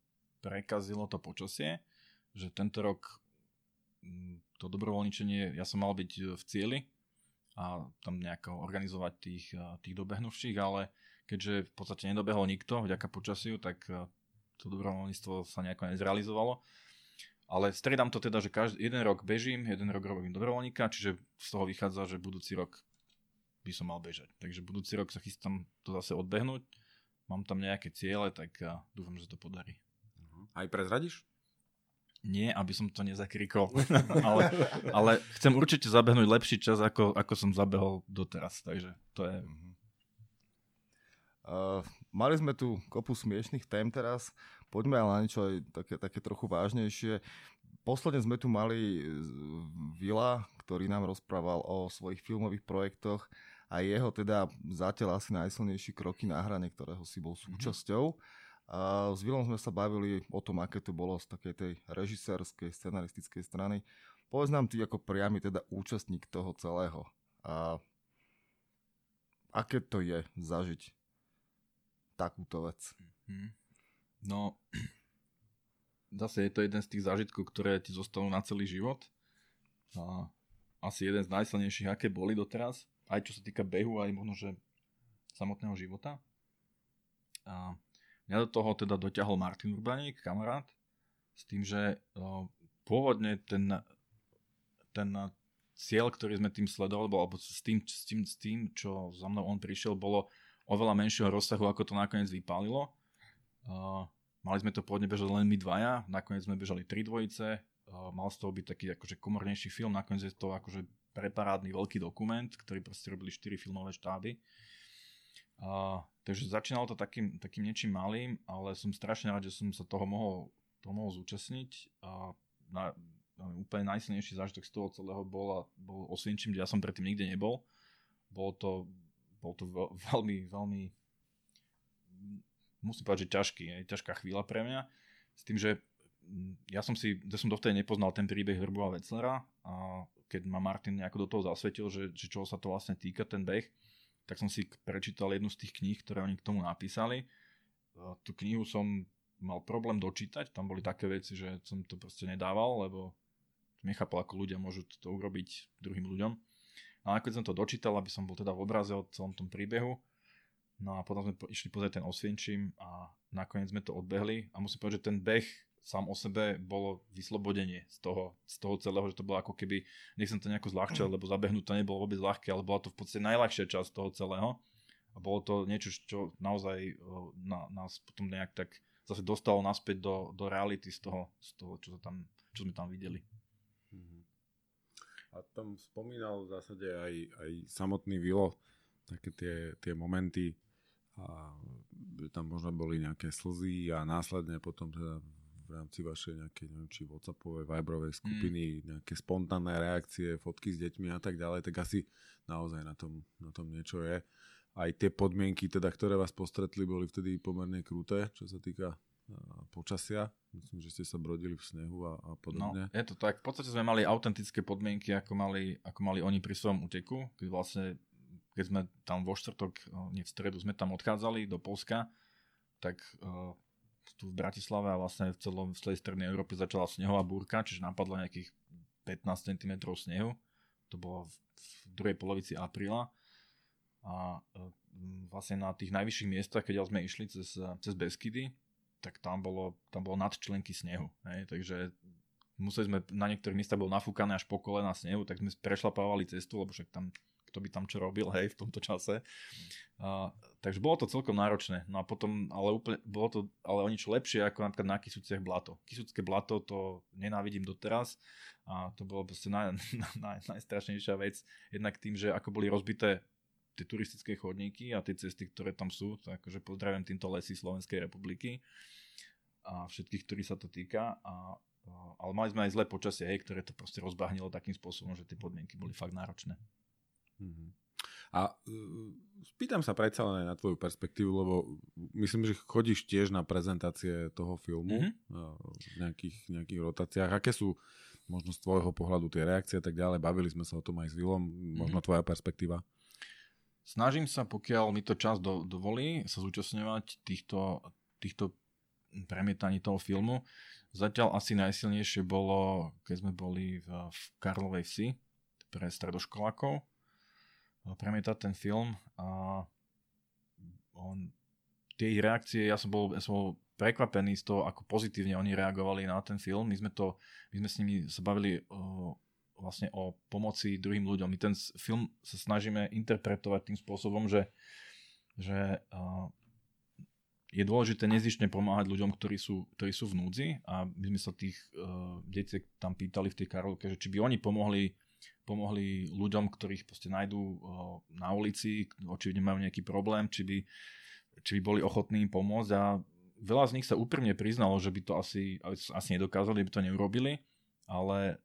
Speaker 2: prekazilo to počasie, že tento rok to dobrovoľničenie, ja som mal byť v cieli a tam nejako organizovať tých, e, tých dobehnuvších, ale keďže v podstate nedobehol nikto vďaka počasiu, tak e, to dobrovoľníctvo sa nejako nezrealizovalo. Ale striedam to teda, že každý, jeden rok bežím, jeden rok robím dobrovoľníka, čiže z toho vychádza, že budúci rok by som mal bežať. Takže budúci rok sa chystám to zase odbehnúť. Mám tam nejaké ciele, tak ja dúfam, že to podarí.
Speaker 1: Aj prezradíš?
Speaker 2: Nie, aby som to nezakrikol. ale, ale chcem určite zabehnúť lepší čas, ako, ako som zabehol doteraz. Takže to je...
Speaker 3: Uh, mali sme tu kopu smiešných tém teraz. Poďme ale na niečo aj také, také trochu vážnejšie. Posledne sme tu mali Vila, ktorý nám rozprával o svojich filmových projektoch a jeho teda zatiaľ asi najsilnejší kroky na hrane, ktorého si bol mhm. súčasťou. A s Vilom sme sa bavili o tom, aké to bolo z takej tej režisérskej, scenaristickej strany. Povedz nám ty ako priamy teda účastník toho celého. A aké to je zažiť takúto vec? Mm-hmm.
Speaker 2: No, zase je to jeden z tých zážitkov, ktoré ti zostanú na celý život. A asi jeden z najsilnejších, aké boli doteraz. Aj čo sa týka behu, aj možno, že samotného života. A mňa do toho teda doťahol Martin Urbaník, kamarát, s tým, že pôvodne ten, ten cieľ, ktorý sme tým sledovali, alebo s tým, s, tým, s tým, čo za mnou on prišiel, bolo oveľa menšieho rozsahu, ako to nakoniec vypálilo. Mali sme to pôvodne bežať len my dvaja, nakoniec sme bežali tri dvojice, uh, mal z toho byť taký akože komornejší film, nakoniec je to akože preparádny veľký dokument, ktorý proste robili štyri filmové štáby. Uh, takže začínalo to takým, takým niečím malým, ale som strašne rád, že som sa toho mohol, toho mohol zúčastniť. Uh, na, úplne najsilnejší zážitok z toho celého bol, bol Osvienčím, kde ja som predtým nikde nebol. Bolo to, bol to veľmi, veľmi musím povedať, že ťažký, je ťažká chvíľa pre mňa. S tým, že mm, ja som si, ja som dovtedy nepoznal ten príbeh Hrbu a Wetzlera a keď ma Martin nejako do toho zasvetil, že, že čoho sa to vlastne týka, ten beh, tak som si prečítal jednu z tých kníh, ktoré oni k tomu napísali. Tú knihu som mal problém dočítať, tam boli také veci, že som to proste nedával, lebo nechápal, ako ľudia môžu to urobiť druhým ľuďom. A nakoniec som to dočítal, aby som bol teda v obraze o celom tom príbehu No a potom sme išli pozrieť ten Osvienčím a nakoniec sme to odbehli a musím povedať, že ten beh sám o sebe bolo vyslobodenie z toho, z toho celého, že to bolo ako keby, nechcem to nejako zľahčať, lebo zabehnúť to nebolo vôbec ľahké, ale bola to v podstate najľahšia časť toho celého a bolo to niečo, čo naozaj na, nás potom nejak tak zase dostalo naspäť do, do reality z toho, z toho čo, sa tam, čo sme tam videli. Mhm.
Speaker 1: A tam spomínal v zásade aj, aj samotný Vilo, také tie, tie momenty, a tam možno boli nejaké slzy a následne potom teda v rámci vašej nejakej, neviem, či Whatsappovej, Viberovej skupiny, mm. nejaké spontánne reakcie, fotky s deťmi a tak ďalej, tak asi naozaj na tom, na tom niečo je. aj tie podmienky, teda, ktoré vás postretli, boli vtedy pomerne kruté, čo sa týka počasia. Myslím, že ste sa brodili v snehu a, a podobne.
Speaker 2: No, je to tak. V podstate sme mali autentické podmienky, ako mali, ako mali oni pri svojom uteku, keď vlastne keď sme tam vo štvrtok, nie v stredu, sme tam odchádzali do Polska, tak uh, tu v Bratislave a vlastne v, celom, v celej strednej Európe začala snehová búrka, čiže napadlo nejakých 15 cm snehu. To bolo v, v druhej polovici apríla. A uh, vlastne na tých najvyšších miestach, keď sme išli cez, cez Beskydy, tak tam bolo, tam bolo nadčlenky snehu. Hej? Takže museli sme, na niektorých miestach bol nafúkané až po kolena snehu, tak sme prešlapávali cestu, lebo však tam kto by tam čo robil, hej, v tomto čase. A, takže bolo to celkom náročné. No a potom, ale úplne, bolo to ale o niečo lepšie ako napríklad na Kisúciach blato. Kisúcké blato to nenávidím doteraz a to bolo proste naj, naj, najstrašnejšia vec. Jednak tým, že ako boli rozbité tie turistické chodníky a tie cesty, ktoré tam sú, tak akože pozdravím týmto lesy Slovenskej republiky a všetkých, ktorí sa to týka. A, ale mali sme aj zlé počasie, hej, ktoré to proste rozbahnilo takým spôsobom, že tie podmienky boli fakt náročné.
Speaker 1: Mm-hmm. A uh, spýtam sa predsa len aj na tvoju perspektívu, lebo myslím, že chodíš tiež na prezentácie toho filmu mm-hmm. v nejakých, nejakých rotáciách. Aké sú možno z tvojho pohľadu tie reakcie a tak ďalej? Bavili sme sa o tom aj s Vilom, možno mm-hmm. tvoja perspektíva.
Speaker 2: Snažím sa, pokiaľ mi to čas do, dovolí, sa zúčastňovať týchto, týchto premietaní toho filmu. Zatiaľ asi najsilnejšie bolo, keď sme boli v, v Karlovej vsi pre stredoškolákov premietať ten film a on, tie ich reakcie, ja som bol, ja som bol prekvapený z toho, ako pozitívne oni reagovali na ten film. My sme, to, my sme s nimi sa bavili uh, vlastne o pomoci druhým ľuďom. My ten film sa snažíme interpretovať tým spôsobom, že, že uh, je dôležité nezišne pomáhať ľuďom, ktorí sú, ktorí sú v núdzi a my sme sa tých uh, detí tam pýtali v tej Karolke, že či by oni pomohli pomohli ľuďom, ktorých proste nájdú uh, na ulici, očividne majú nejaký problém, či by, či by boli ochotní im pomôcť a veľa z nich sa úprimne priznalo, že by to asi, asi nedokázali, by to neurobili, ale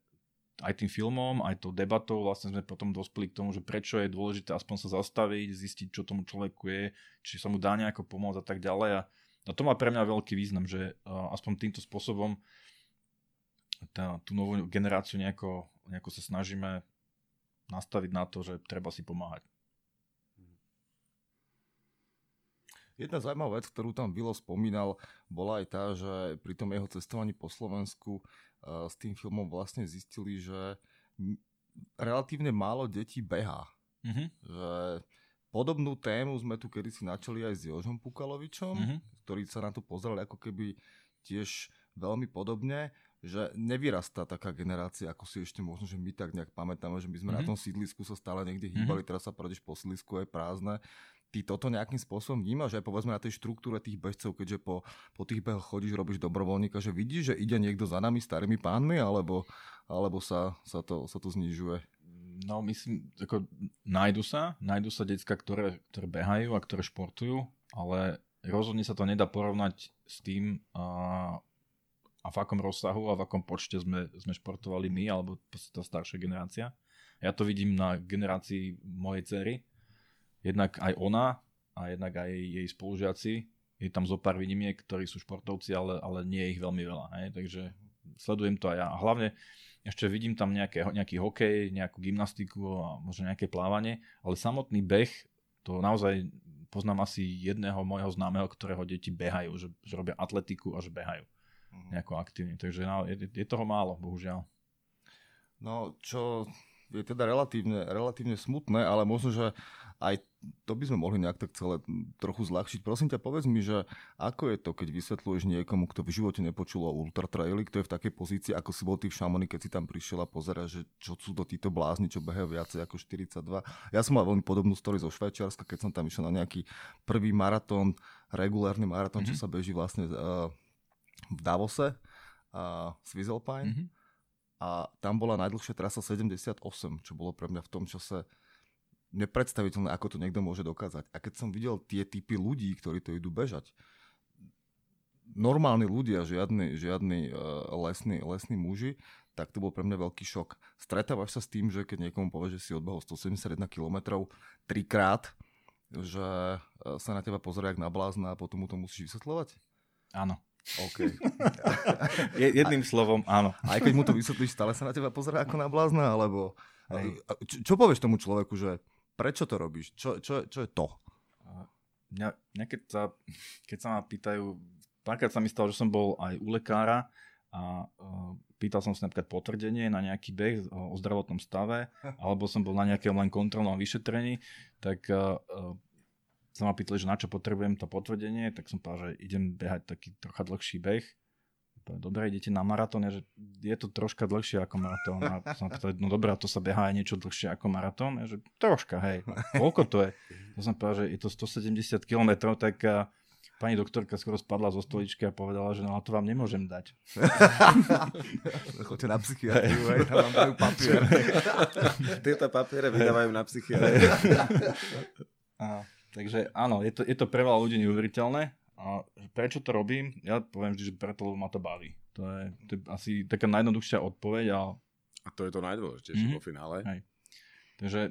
Speaker 2: aj tým filmom, aj tou debatou vlastne sme potom dospeli k tomu, že prečo je dôležité aspoň sa zastaviť, zistiť, čo tomu človeku je, či sa mu dá nejako pomôcť a tak ďalej. A, a to má pre mňa veľký význam, že uh, aspoň týmto spôsobom tá, tú novú generáciu nejako, nejako sa snažíme nastaviť na to, že treba si pomáhať.
Speaker 3: Jedna zaujímavá vec, ktorú tam Vilo spomínal, bola aj tá, že pri tom jeho cestovaní po Slovensku uh, s tým filmom vlastne zistili, že relatívne málo detí behá. Mm-hmm. Že podobnú tému sme tu kedysi načali aj s Jožom Pukalovičom, mm-hmm. ktorý sa na to pozeral ako keby tiež veľmi podobne že nevyrastá taká generácia, ako si ešte možno, že my tak nejak pamätáme, že my sme mm-hmm. na mhm. tom sídlisku sa stále niekde hýbali, mm-hmm. teraz sa prejdeš po sídlisku, je prázdne. Ty toto nejakým spôsobom vnímaš, aj povedzme na tej štruktúre tých bežcov, keďže po, po tých behoch chodíš, robíš dobrovoľníka, že vidíš, že ide niekto za nami starými pánmi, alebo, alebo sa, sa, to, sa to znižuje?
Speaker 2: No myslím, ako nájdu sa, nájdu sa decka, ktoré, ktoré behajú a ktoré športujú, ale rozhodne sa to nedá porovnať s tým, uh, a v akom rozsahu a v akom počte sme, sme športovali my, alebo tá staršia generácia. Ja to vidím na generácii mojej cery. Jednak aj ona a jednak aj jej spolužiaci. Je tam zo pár výnimiek, ktorí sú športovci, ale, ale nie je ich veľmi veľa. Hej? Takže sledujem to aj ja. A hlavne ešte vidím tam nejaké, nejaký hokej, nejakú gymnastiku a možno nejaké plávanie, ale samotný beh, to naozaj poznám asi jedného môjho známeho, ktorého deti behajú, že, že robia atletiku a že behajú. Mhm. nejako aktívne. Takže no, je, je toho málo, bohužiaľ.
Speaker 3: No, čo je teda relatívne, relatívne smutné, ale možno, že aj to by sme mohli nejak tak celé trochu zľahčiť. Prosím ťa, povedz mi, že ako je to, keď vysvetľuješ niekomu, kto v živote nepočul o ultra traili, kto je v takej pozícii, ako si bol ty v Šamoni, keď si tam prišiel a pozera, že čo sú to títo blázni, čo behajú viacej ako 42. Ja som mal veľmi podobnú story zo Švajčiarska, keď som tam išiel na nejaký prvý maratón, regulárny maratón, mm-hmm. čo sa beží vlastne uh, v Davose, uh, Swizzlepine. Mm-hmm. A tam bola najdlhšia trasa 78, čo bolo pre mňa v tom čase nepredstaviteľné, ako to niekto môže dokázať. A keď som videl tie typy ľudí, ktorí to idú bežať, normálni ľudia, žiadni, žiadni uh, lesní, lesní muži, tak to bol pre mňa veľký šok. Stretávaš sa s tým, že keď niekomu povie, že si odbehol 171 km trikrát, že e, sa na teba pozrie jak na blázna a potom mu to musíš vysvetľovať?
Speaker 2: Áno.
Speaker 3: OK.
Speaker 2: Jedným slovom, áno.
Speaker 3: Aj keď mu to vysvetlíš, stále sa na teba pozrie ako na blázna, alebo... Čo, čo povieš tomu človeku, že prečo to robíš? Čo, čo, čo je to?
Speaker 2: Mňa, mňa keď, sa, keď sa ma pýtajú, párkrát sa mi stalo, že som bol aj u lekára a uh, pýtal som sa napríklad potvrdenie na nejaký beh o zdravotnom stave, alebo som bol na nejakom len kontrolnom vyšetrení, tak uh, sa ma pýtali, že na čo potrebujem to potvrdenie, tak som povedal, že idem behať taký trocha dlhší beh. Dobre, idete na maratón, že je to troška dlhšie ako maratón. A som pýtal, no dobré, to sa behá aj niečo dlhšie ako maratón. že troška, hej. Koľko to je? To som povedal, že je to 170 km, tak Pani doktorka skoro spadla zo stoličky a povedala, že no to vám nemôžem dať.
Speaker 3: Choďte na psychiatriu, aj tam vám dajú papier.
Speaker 1: Tieto papiere vydávajú na psychiatriu.
Speaker 2: Takže áno, je to, je to pre veľa ľudí neuveriteľné. A prečo to robím? Ja poviem vždy, že preto, lebo ma to baví. To je, to je asi taká najjednoduchšia odpoveď. A,
Speaker 1: a to je to najdôležitejšie mm-hmm. po finále.
Speaker 2: Hej. Takže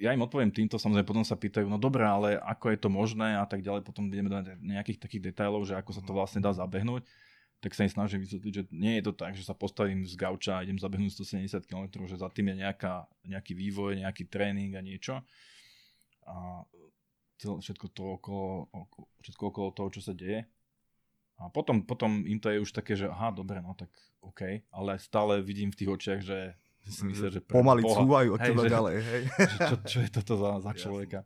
Speaker 2: ja im odpoviem týmto, samozrejme potom sa pýtajú, no dobré, ale ako je to možné a tak ďalej, potom ideme do nejakých takých detailov, že ako sa to vlastne dá zabehnúť, tak sa im snažím vysvetliť, že nie je to tak, že sa postavím z gauča a idem zabehnúť 170 km, že za tým je nejaká, nejaký vývoj, nejaký tréning a niečo. A všetko to okolo, všetko okolo toho, čo sa deje. A potom, potom im to je už také, že aha, dobre, no tak OK, ale stále vidím v tých očiach, že
Speaker 3: si myslel, že pre Pomaly Boha, cúvajú od hej, teba že, ďalej, hej.
Speaker 2: Že čo, čo je toto za, za človeka?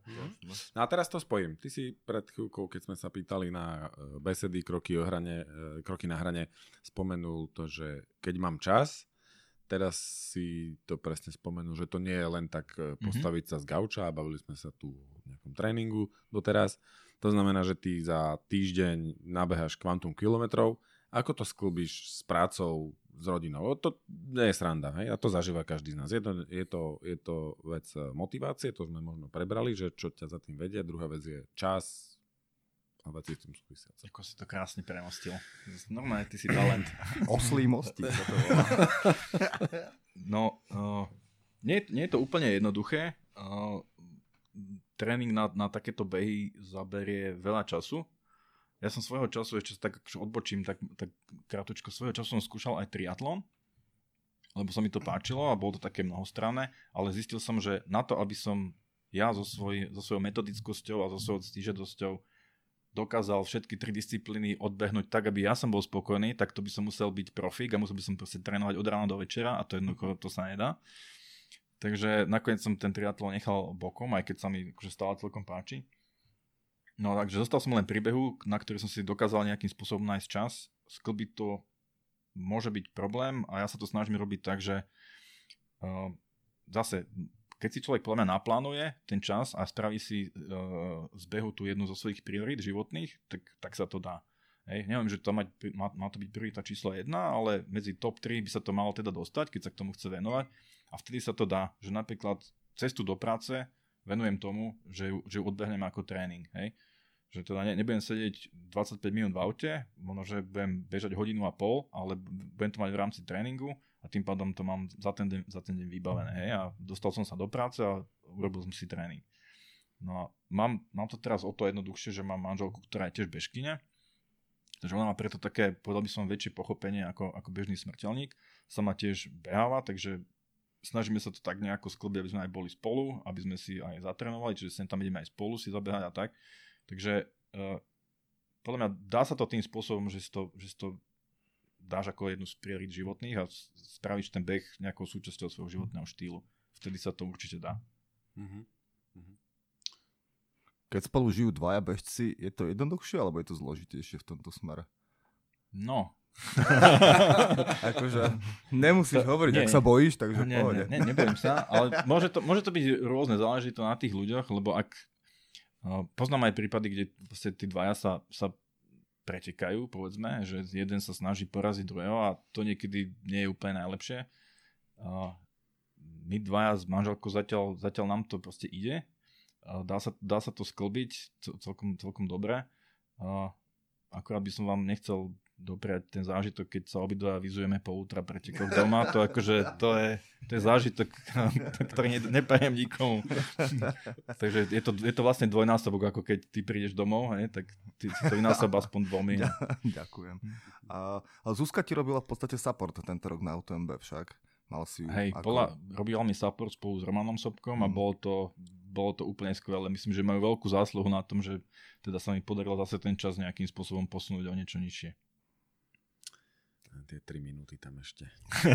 Speaker 1: No a teraz to spojím. Ty si pred chvíľkou, keď sme sa pýtali na e, besedy, kroky, o hrane, e, kroky na hrane, spomenul to, že keď mám čas, teraz si to presne spomenul, že to nie je len tak e, mhm. postaviť mm-hmm. sa z gauča a bavili sme sa tu v nejakom tréningu doteraz. To znamená, že ty za týždeň nabeháš kvantum kilometrov. Ako to sklbíš s prácou, s rodinou. To nie je sranda, hej? a to zažíva každý z nás. Je to, je, to, je to vec eh, motivácie, to sme možno prebrali, že čo ťa za tým vedie. Druhá vec je čas a veci s tým súvisiace.
Speaker 2: Ako si to krásne premostil. Normálne, ty si talent.
Speaker 3: Oslý mostík.
Speaker 2: no, uh, nie, nie je to úplne jednoduché. Uh, tréning na, na takéto behy zaberie veľa času ja som svojho času, ešte tak odbočím, tak, tak krátko, svojho času som skúšal aj triatlon, lebo sa mi to páčilo a bolo to také mnohostranné, ale zistil som, že na to, aby som ja so, svoj, so svojou metodickosťou a so svojou stížadosťou dokázal všetky tri disciplíny odbehnúť tak, aby ja som bol spokojný, tak to by som musel byť profík a musel by som proste trénovať od rána do večera a to jednoducho to sa nedá. Takže nakoniec som ten triatlon nechal bokom, aj keď sa mi akože stále celkom páči. No takže zostal som len pri behu, na ktorý som si dokázal nejakým spôsobom nájsť čas. Sklbiť to môže byť problém a ja sa to snažím robiť tak, že uh, zase, keď si človek podľa mňa naplánuje ten čas a spraví si uh, z behu tú jednu zo svojich priorít životných, tak, tak sa to dá. Hej, neviem, že to mať, má, má to byť priorita číslo 1, ale medzi top 3 by sa to malo teda dostať, keď sa k tomu chce venovať. A vtedy sa to dá, že napríklad cestu do práce venujem tomu, že ju, že ju odbehnem ako tréning. Hej že teda ne, nebudem sedieť 25 minút v aute, možno, že budem bežať hodinu a pol, ale budem to mať v rámci tréningu a tým pádom to mám za ten deň, za ten deň vybavené. Hej? A dostal som sa do práce a urobil som si tréning. No a mám, mám to teraz o to jednoduchšie, že mám manželku, ktorá je tiež bežkyňa, takže ona má preto také, povedal by som, väčšie pochopenie ako, ako bežný smrteľník. Sama tiež beháva, takže snažíme sa to tak nejako sklbiť, aby sme aj boli spolu, aby sme si aj zatrénovali, čiže sem tam ideme aj spolu si zabehať a tak. Takže uh, podľa mňa dá sa to tým spôsobom, že si to, že si to dáš ako jednu z priorit životných a spravíš ten beh nejakou súčasťou svojho životného štýlu. Vtedy sa to určite dá. Uh-huh. Uh-huh.
Speaker 3: Keď spolu žijú dvaja bežci, je to jednoduchšie alebo je to zložitejšie v tomto smere?
Speaker 2: No.
Speaker 3: akože nemusíš to, hovoriť, nie, ak sa bojíš, takže
Speaker 2: nie, pohode. Nie, nie, nebojím sa, ale môže to, môže to byť rôzne, záleží to na tých ľuďoch, lebo ak Poznám aj prípady, kde vlastne tí dvaja sa, sa pretekajú, povedzme, že jeden sa snaží poraziť druhého a to niekedy nie je úplne najlepšie. My dvaja s manželkou zatiaľ, zatiaľ nám to proste ide. Dá sa, dá sa to sklbiť celkom, celkom dobre. Akorát by som vám nechcel dopriať ten zážitok, keď sa obidva vyzujeme po ultra pretekoch doma. To akože, to je, to je zážitok, ktorý ne, nepajem nikomu. Takže je to, je to vlastne dvojnásobok, ako keď ty prídeš domov, hej, tak ty si to vynásob aspoň dvomi.
Speaker 3: Ďakujem. A, a Zuzka ti robila v podstate support tento rok na UTMB však. Mal si
Speaker 2: Hej, ako... bola, robila mi support spolu s Romanom Sobkom mm. a bolo to, bolo to úplne skvelé. Myslím, že majú veľkú zásluhu na tom, že teda sa mi podarilo zase ten čas nejakým spôsobom posunúť o niečo nižšie
Speaker 1: tie 3 minúty tam ešte.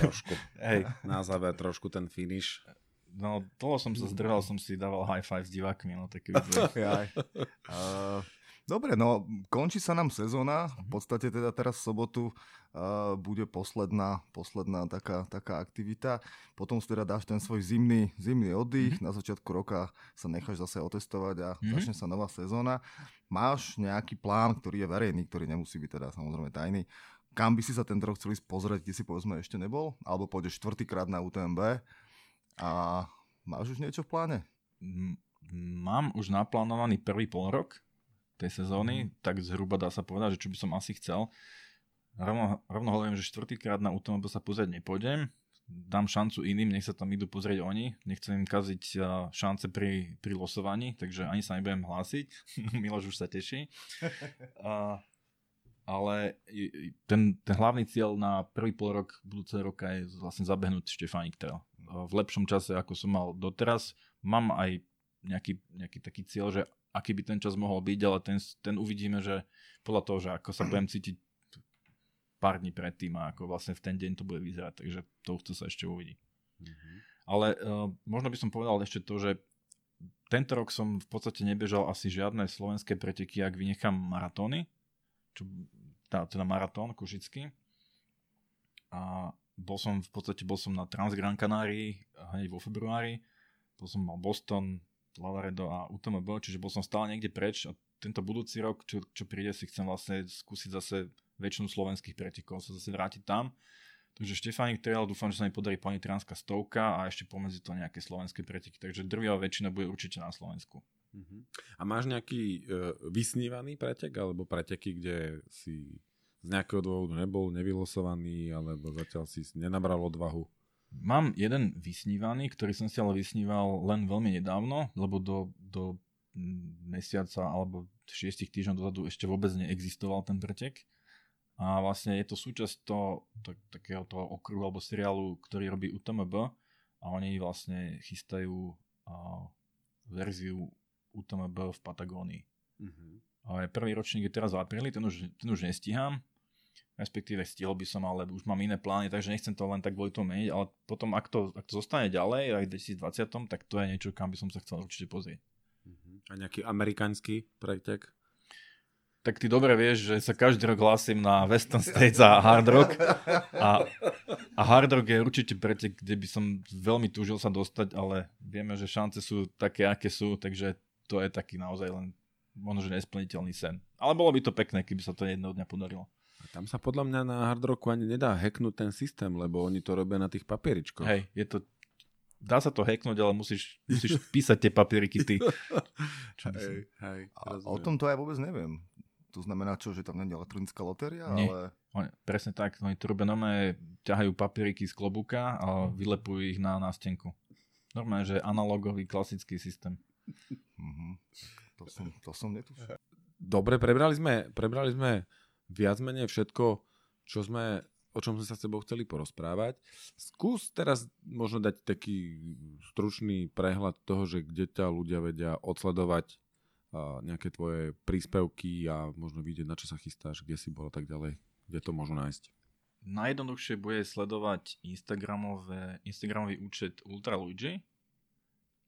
Speaker 1: trošku. Hej. Na záver trošku ten finish.
Speaker 2: No, toho som sa zdrhal, som si dával high five s divákmi, no tak uh,
Speaker 3: Dobre, no končí sa nám sezóna, v podstate teda teraz v sobotu uh, bude posledná, posledná taká, taká aktivita. Potom si teda dáš ten svoj zimný, zimný oddych, mm-hmm. na začiatku roka sa necháš zase otestovať a mm-hmm. začne sa nová sezóna. Máš nejaký plán, ktorý je verejný, ktorý nemusí byť teda samozrejme tajný, kam by si sa ten rok chceli pozrieť, kde si povedzme ešte nebol? Alebo pôjdeš štvrtýkrát na UTMB a máš už niečo v pláne?
Speaker 2: Mám už naplánovaný prvý polrok, tej sezóny, mm. tak zhruba dá sa povedať, že čo by som asi chcel. Rovno, rovno hovorím, že štvrtýkrát na UTMB sa pozrieť nepôjdem, dám šancu iným, nech sa tam idú pozrieť oni, nechcem im kaziť šance pri, pri losovaní, takže ani sa nebudem hlásiť, Miloš už sa teší. A, ale ten, ten hlavný cieľ na prvý pol rok budúceho roka je vlastne zabehnúť Štefánik Trail. V lepšom čase, ako som mal doteraz, mám aj nejaký, nejaký taký cieľ, že aký by ten čas mohol byť, ale ten, ten uvidíme, že podľa toho, že ako sa budem cítiť pár dní predtým a ako vlastne v ten deň to bude vyzerať, takže to chce sa ešte uvidí. Mm-hmm. Ale uh, možno by som povedal ešte to, že tento rok som v podstate nebežal asi žiadne slovenské preteky, ak vynechám maratóny, čo, tá, teda maratón košický. A bol som v podstate bol som na Transgran Canárii hneď vo februári, bol som mal Boston, Lavaredo a UTMB, čiže bol som stále niekde preč a tento budúci rok, čo, čo príde, si chcem vlastne skúsiť zase väčšinu slovenských pretekov, sa zase vrátiť tam. Takže Štefánik Trail, dúfam, že sa mi podarí Tránska stovka a ešte pomedzi to nejaké slovenské preteky. Takže drvia väčšina bude určite na Slovensku.
Speaker 1: Uh-huh. A máš nejaký uh, vysnívaný pretek alebo preteky, kde si z nejakého dôvodu nebol nevylosovaný alebo zatiaľ si nenabral odvahu?
Speaker 2: Mám jeden vysnívaný, ktorý som si ale vysníval len veľmi nedávno, lebo do, do mesiaca alebo 6 týždňov dozadu ešte vôbec neexistoval ten pretek. A vlastne je to súčasť toho, to, takého toho okruhu alebo seriálu, ktorý robí UTMB a oni vlastne chystajú a, verziu UTMB v Patagónii. Mm-hmm. A prvý ročník je teraz v apríli, ten už, ten už nestíham, respektíve stihol by som, ale už mám iné plány, takže nechcem to len tak kvôli tomu meniť, ale potom, ak to, ak to zostane ďalej, aj v 2020, tak to je niečo, kam by som sa chcel určite pozrieť.
Speaker 1: Mhm. A nejaký amerikánsky pretek?
Speaker 2: Tak ty dobre vieš, že sa každý rok hlasím na Western States a Hard Rock. A, a Hard Rock je určite pretek, kde by som veľmi túžil sa dostať, ale vieme, že šance sú také, aké sú, takže to je taký naozaj len možno, že nesplniteľný sen. Ale bolo by to pekné, keby sa to jedného dňa podarilo.
Speaker 1: Tam sa podľa mňa na hard rocku ani nedá hacknúť ten systém, lebo oni to robia na tých papieričkoch.
Speaker 2: Hej, je to dá sa to hacknúť, ale musíš, musíš písať tie papieriky ty.
Speaker 3: hej, hej, a o tom to ja vôbec neviem. To znamená čo, že tam nie je elektronická lotéria?
Speaker 2: Nie. Ale... Oni, presne tak, oni to robia normálne, ťahajú papieriky z klobúka a vylepujú ich na nástenku. Normálne, že analogový klasický systém.
Speaker 3: Mm-hmm. To som, to som netušil.
Speaker 1: Dobre, prebrali sme, prebrali sme viac menej všetko, čo sme, o čom sme sa s tebou chceli porozprávať. Skús teraz možno dať taký stručný prehľad toho, že kde ťa ľudia vedia odsledovať nejaké tvoje príspevky a možno vidieť, na čo sa chystáš, kde si bol a tak ďalej. Kde to môžu nájsť?
Speaker 2: Najjednoduchšie bude sledovať Instagramové, Instagramový účet Ultra Luigi.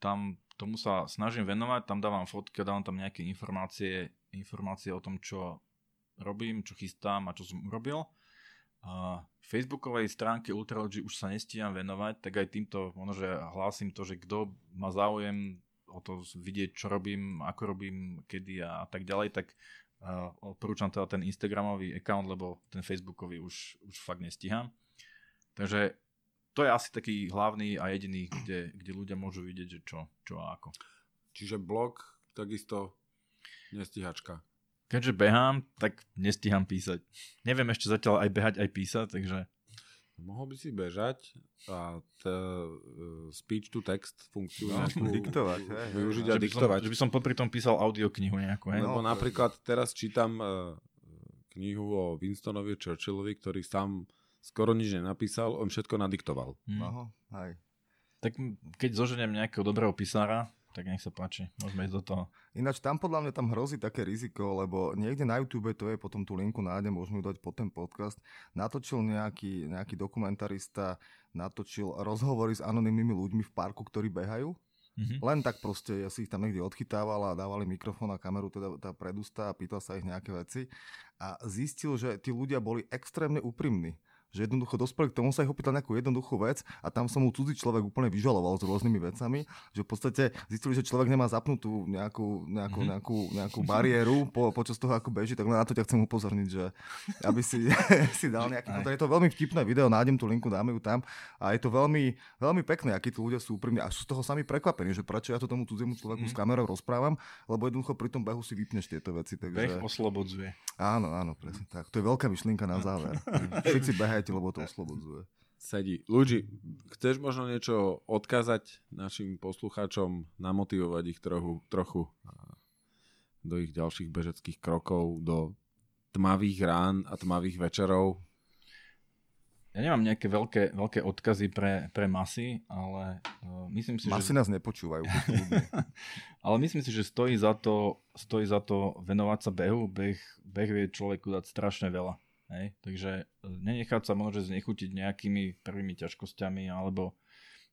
Speaker 2: Tam tomu sa snažím venovať, tam dávam fotky, dávam tam nejaké informácie, informácie o tom, čo robím, čo chystám a čo som urobil. A Facebookovej stránke Ultralogy už sa nestíham venovať, tak aj týmto možno, že hlásim to, že kto má záujem o to vidieť, čo robím, ako robím, kedy a, a tak ďalej, tak uh, odporúčam teda ten Instagramový account, lebo ten Facebookový už, už fakt nestíham. Takže to je asi taký hlavný a jediný, kde, kde ľudia môžu vidieť, že čo, čo a ako.
Speaker 1: Čiže blog takisto nestíhačka
Speaker 2: keďže behám, tak nestíham písať. Neviem ešte zatiaľ aj behať, aj písať, takže...
Speaker 1: Mohol by si bežať a t- speech to text funkciu
Speaker 3: No,
Speaker 1: nejakú
Speaker 3: diktovať, hej,
Speaker 1: využiť a
Speaker 2: že, by som,
Speaker 1: diktovať.
Speaker 2: že by som popri tom písal audioknihu nejakú, hej?
Speaker 1: Lebo
Speaker 3: No,
Speaker 1: napríklad teraz čítam uh, knihu o Winstonovi Churchillovi, ktorý sám skoro nič nenapísal, on všetko nadiktoval.
Speaker 2: Hm.
Speaker 3: Aha, hej.
Speaker 2: Tak keď zoženiem nejakého dobrého písara, tak nech sa páči, môžeme ísť do toho.
Speaker 3: Ináč tam podľa mňa tam hrozí také riziko, lebo niekde na YouTube to je, potom tú linku nájdem, môžeme ju dať pod ten podcast, natočil nejaký, nejaký dokumentarista, natočil rozhovory s anonymnými ľuďmi v parku, ktorí behajú.
Speaker 2: Mhm.
Speaker 3: Len tak proste, ja si ich tam niekde odchytával a dávali mikrofón a kameru teda tá pred ústa a pýtal sa ich nejaké veci a zistil, že tí ľudia boli extrémne úprimní že jednoducho dospeli k tomu, sa ich opýtal nejakú jednoduchú vec a tam som mu cudzí človek úplne vyžaloval s rôznymi vecami, že v podstate zistili, že človek nemá zapnutú nejakú, nejakú,
Speaker 2: Mhm.
Speaker 3: nejakú, nejakú bariéru po, počas toho, ako beží, tak len na to ťa chcem upozorniť, že aby si, si dal nejaký... No, je to veľmi vtipné video, nájdem tú linku, dáme ju tam a je to veľmi, veľmi pekné, akí tí ľudia sú úprimní a sú z toho sami prekvapení, že prečo ja to tomu cudziemu človeku
Speaker 2: Mhm.
Speaker 3: s kamerou rozprávam, lebo jednoducho pri tom behu si vypneš tieto veci.
Speaker 2: Beh
Speaker 3: Takže...
Speaker 2: oslobodzuje.
Speaker 3: Áno, áno, presne tak. To je veľká myšlienka na záver. Všetci behajte, lebo to oslobodzuje.
Speaker 1: Sedí. Luigi, chceš možno niečo odkázať našim poslucháčom, namotivovať ich trochu, trochu do ich ďalších bežeckých krokov, do tmavých rán a tmavých večerov?
Speaker 2: Ja nemám nejaké veľké, veľké odkazy pre, pre masy, ale uh, myslím si,
Speaker 3: Masy
Speaker 2: že...
Speaker 3: nás nepočúvajú.
Speaker 2: Ale myslím si, že stojí za to, stojí za to venovať sa behu. Beh, beh vie človeku dať strašne veľa. Hej? Takže e, nenechať sa možno znechutiť nejakými prvými ťažkosťami alebo,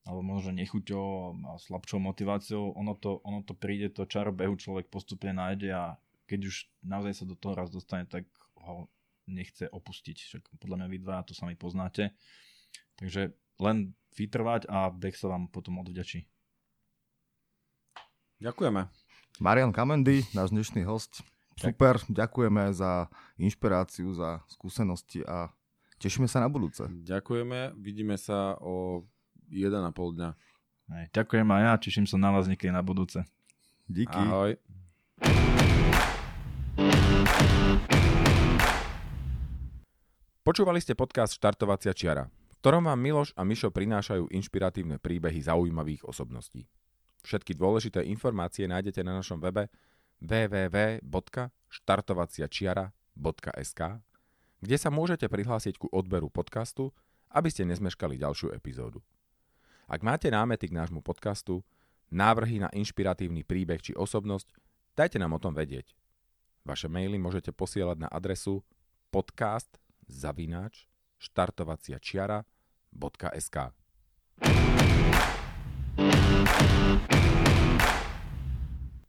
Speaker 2: alebo možno nechuťou a slabšou motiváciou. Ono to, ono to príde, to čaro behu človek postupne nájde a keď už naozaj sa do toho raz dostane, tak ho nechce opustiť. Však podľa mňa vy dva to sami poznáte. Takže len vytrvať a beh sa vám potom odvďačí.
Speaker 1: Ďakujeme.
Speaker 3: Marian Kamendy, náš dnešný host. Super, ďakujeme za inšpiráciu, za skúsenosti a tešíme sa na budúce.
Speaker 1: Ďakujeme, vidíme sa o 1,5 dňa.
Speaker 2: Hej, ďakujem aj ja, teším sa na vás niekedy na budúce.
Speaker 3: Díky.
Speaker 1: Ahoj. Počúvali ste podcast Štartovacia čiara, v ktorom vám Miloš a Mišo prinášajú inšpiratívne príbehy zaujímavých osobností. Všetky dôležité informácie nájdete na našom webe www.štartovaciačiara.sk, kde sa môžete prihlásiť ku odberu podcastu, aby ste nezmeškali ďalšiu epizódu. Ak máte námety k nášmu podcastu, návrhy na inšpiratívny príbeh či osobnosť, dajte nám o tom vedieť. Vaše maily môžete posielať na adresu podcast zavináč štartovaciačiara.sk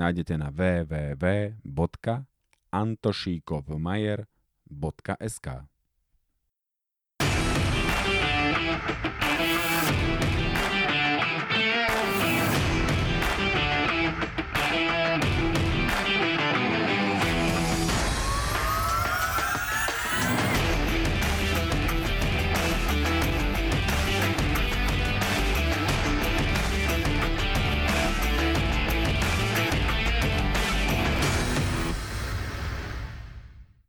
Speaker 1: nájdete na www.antošíkovmajer.sk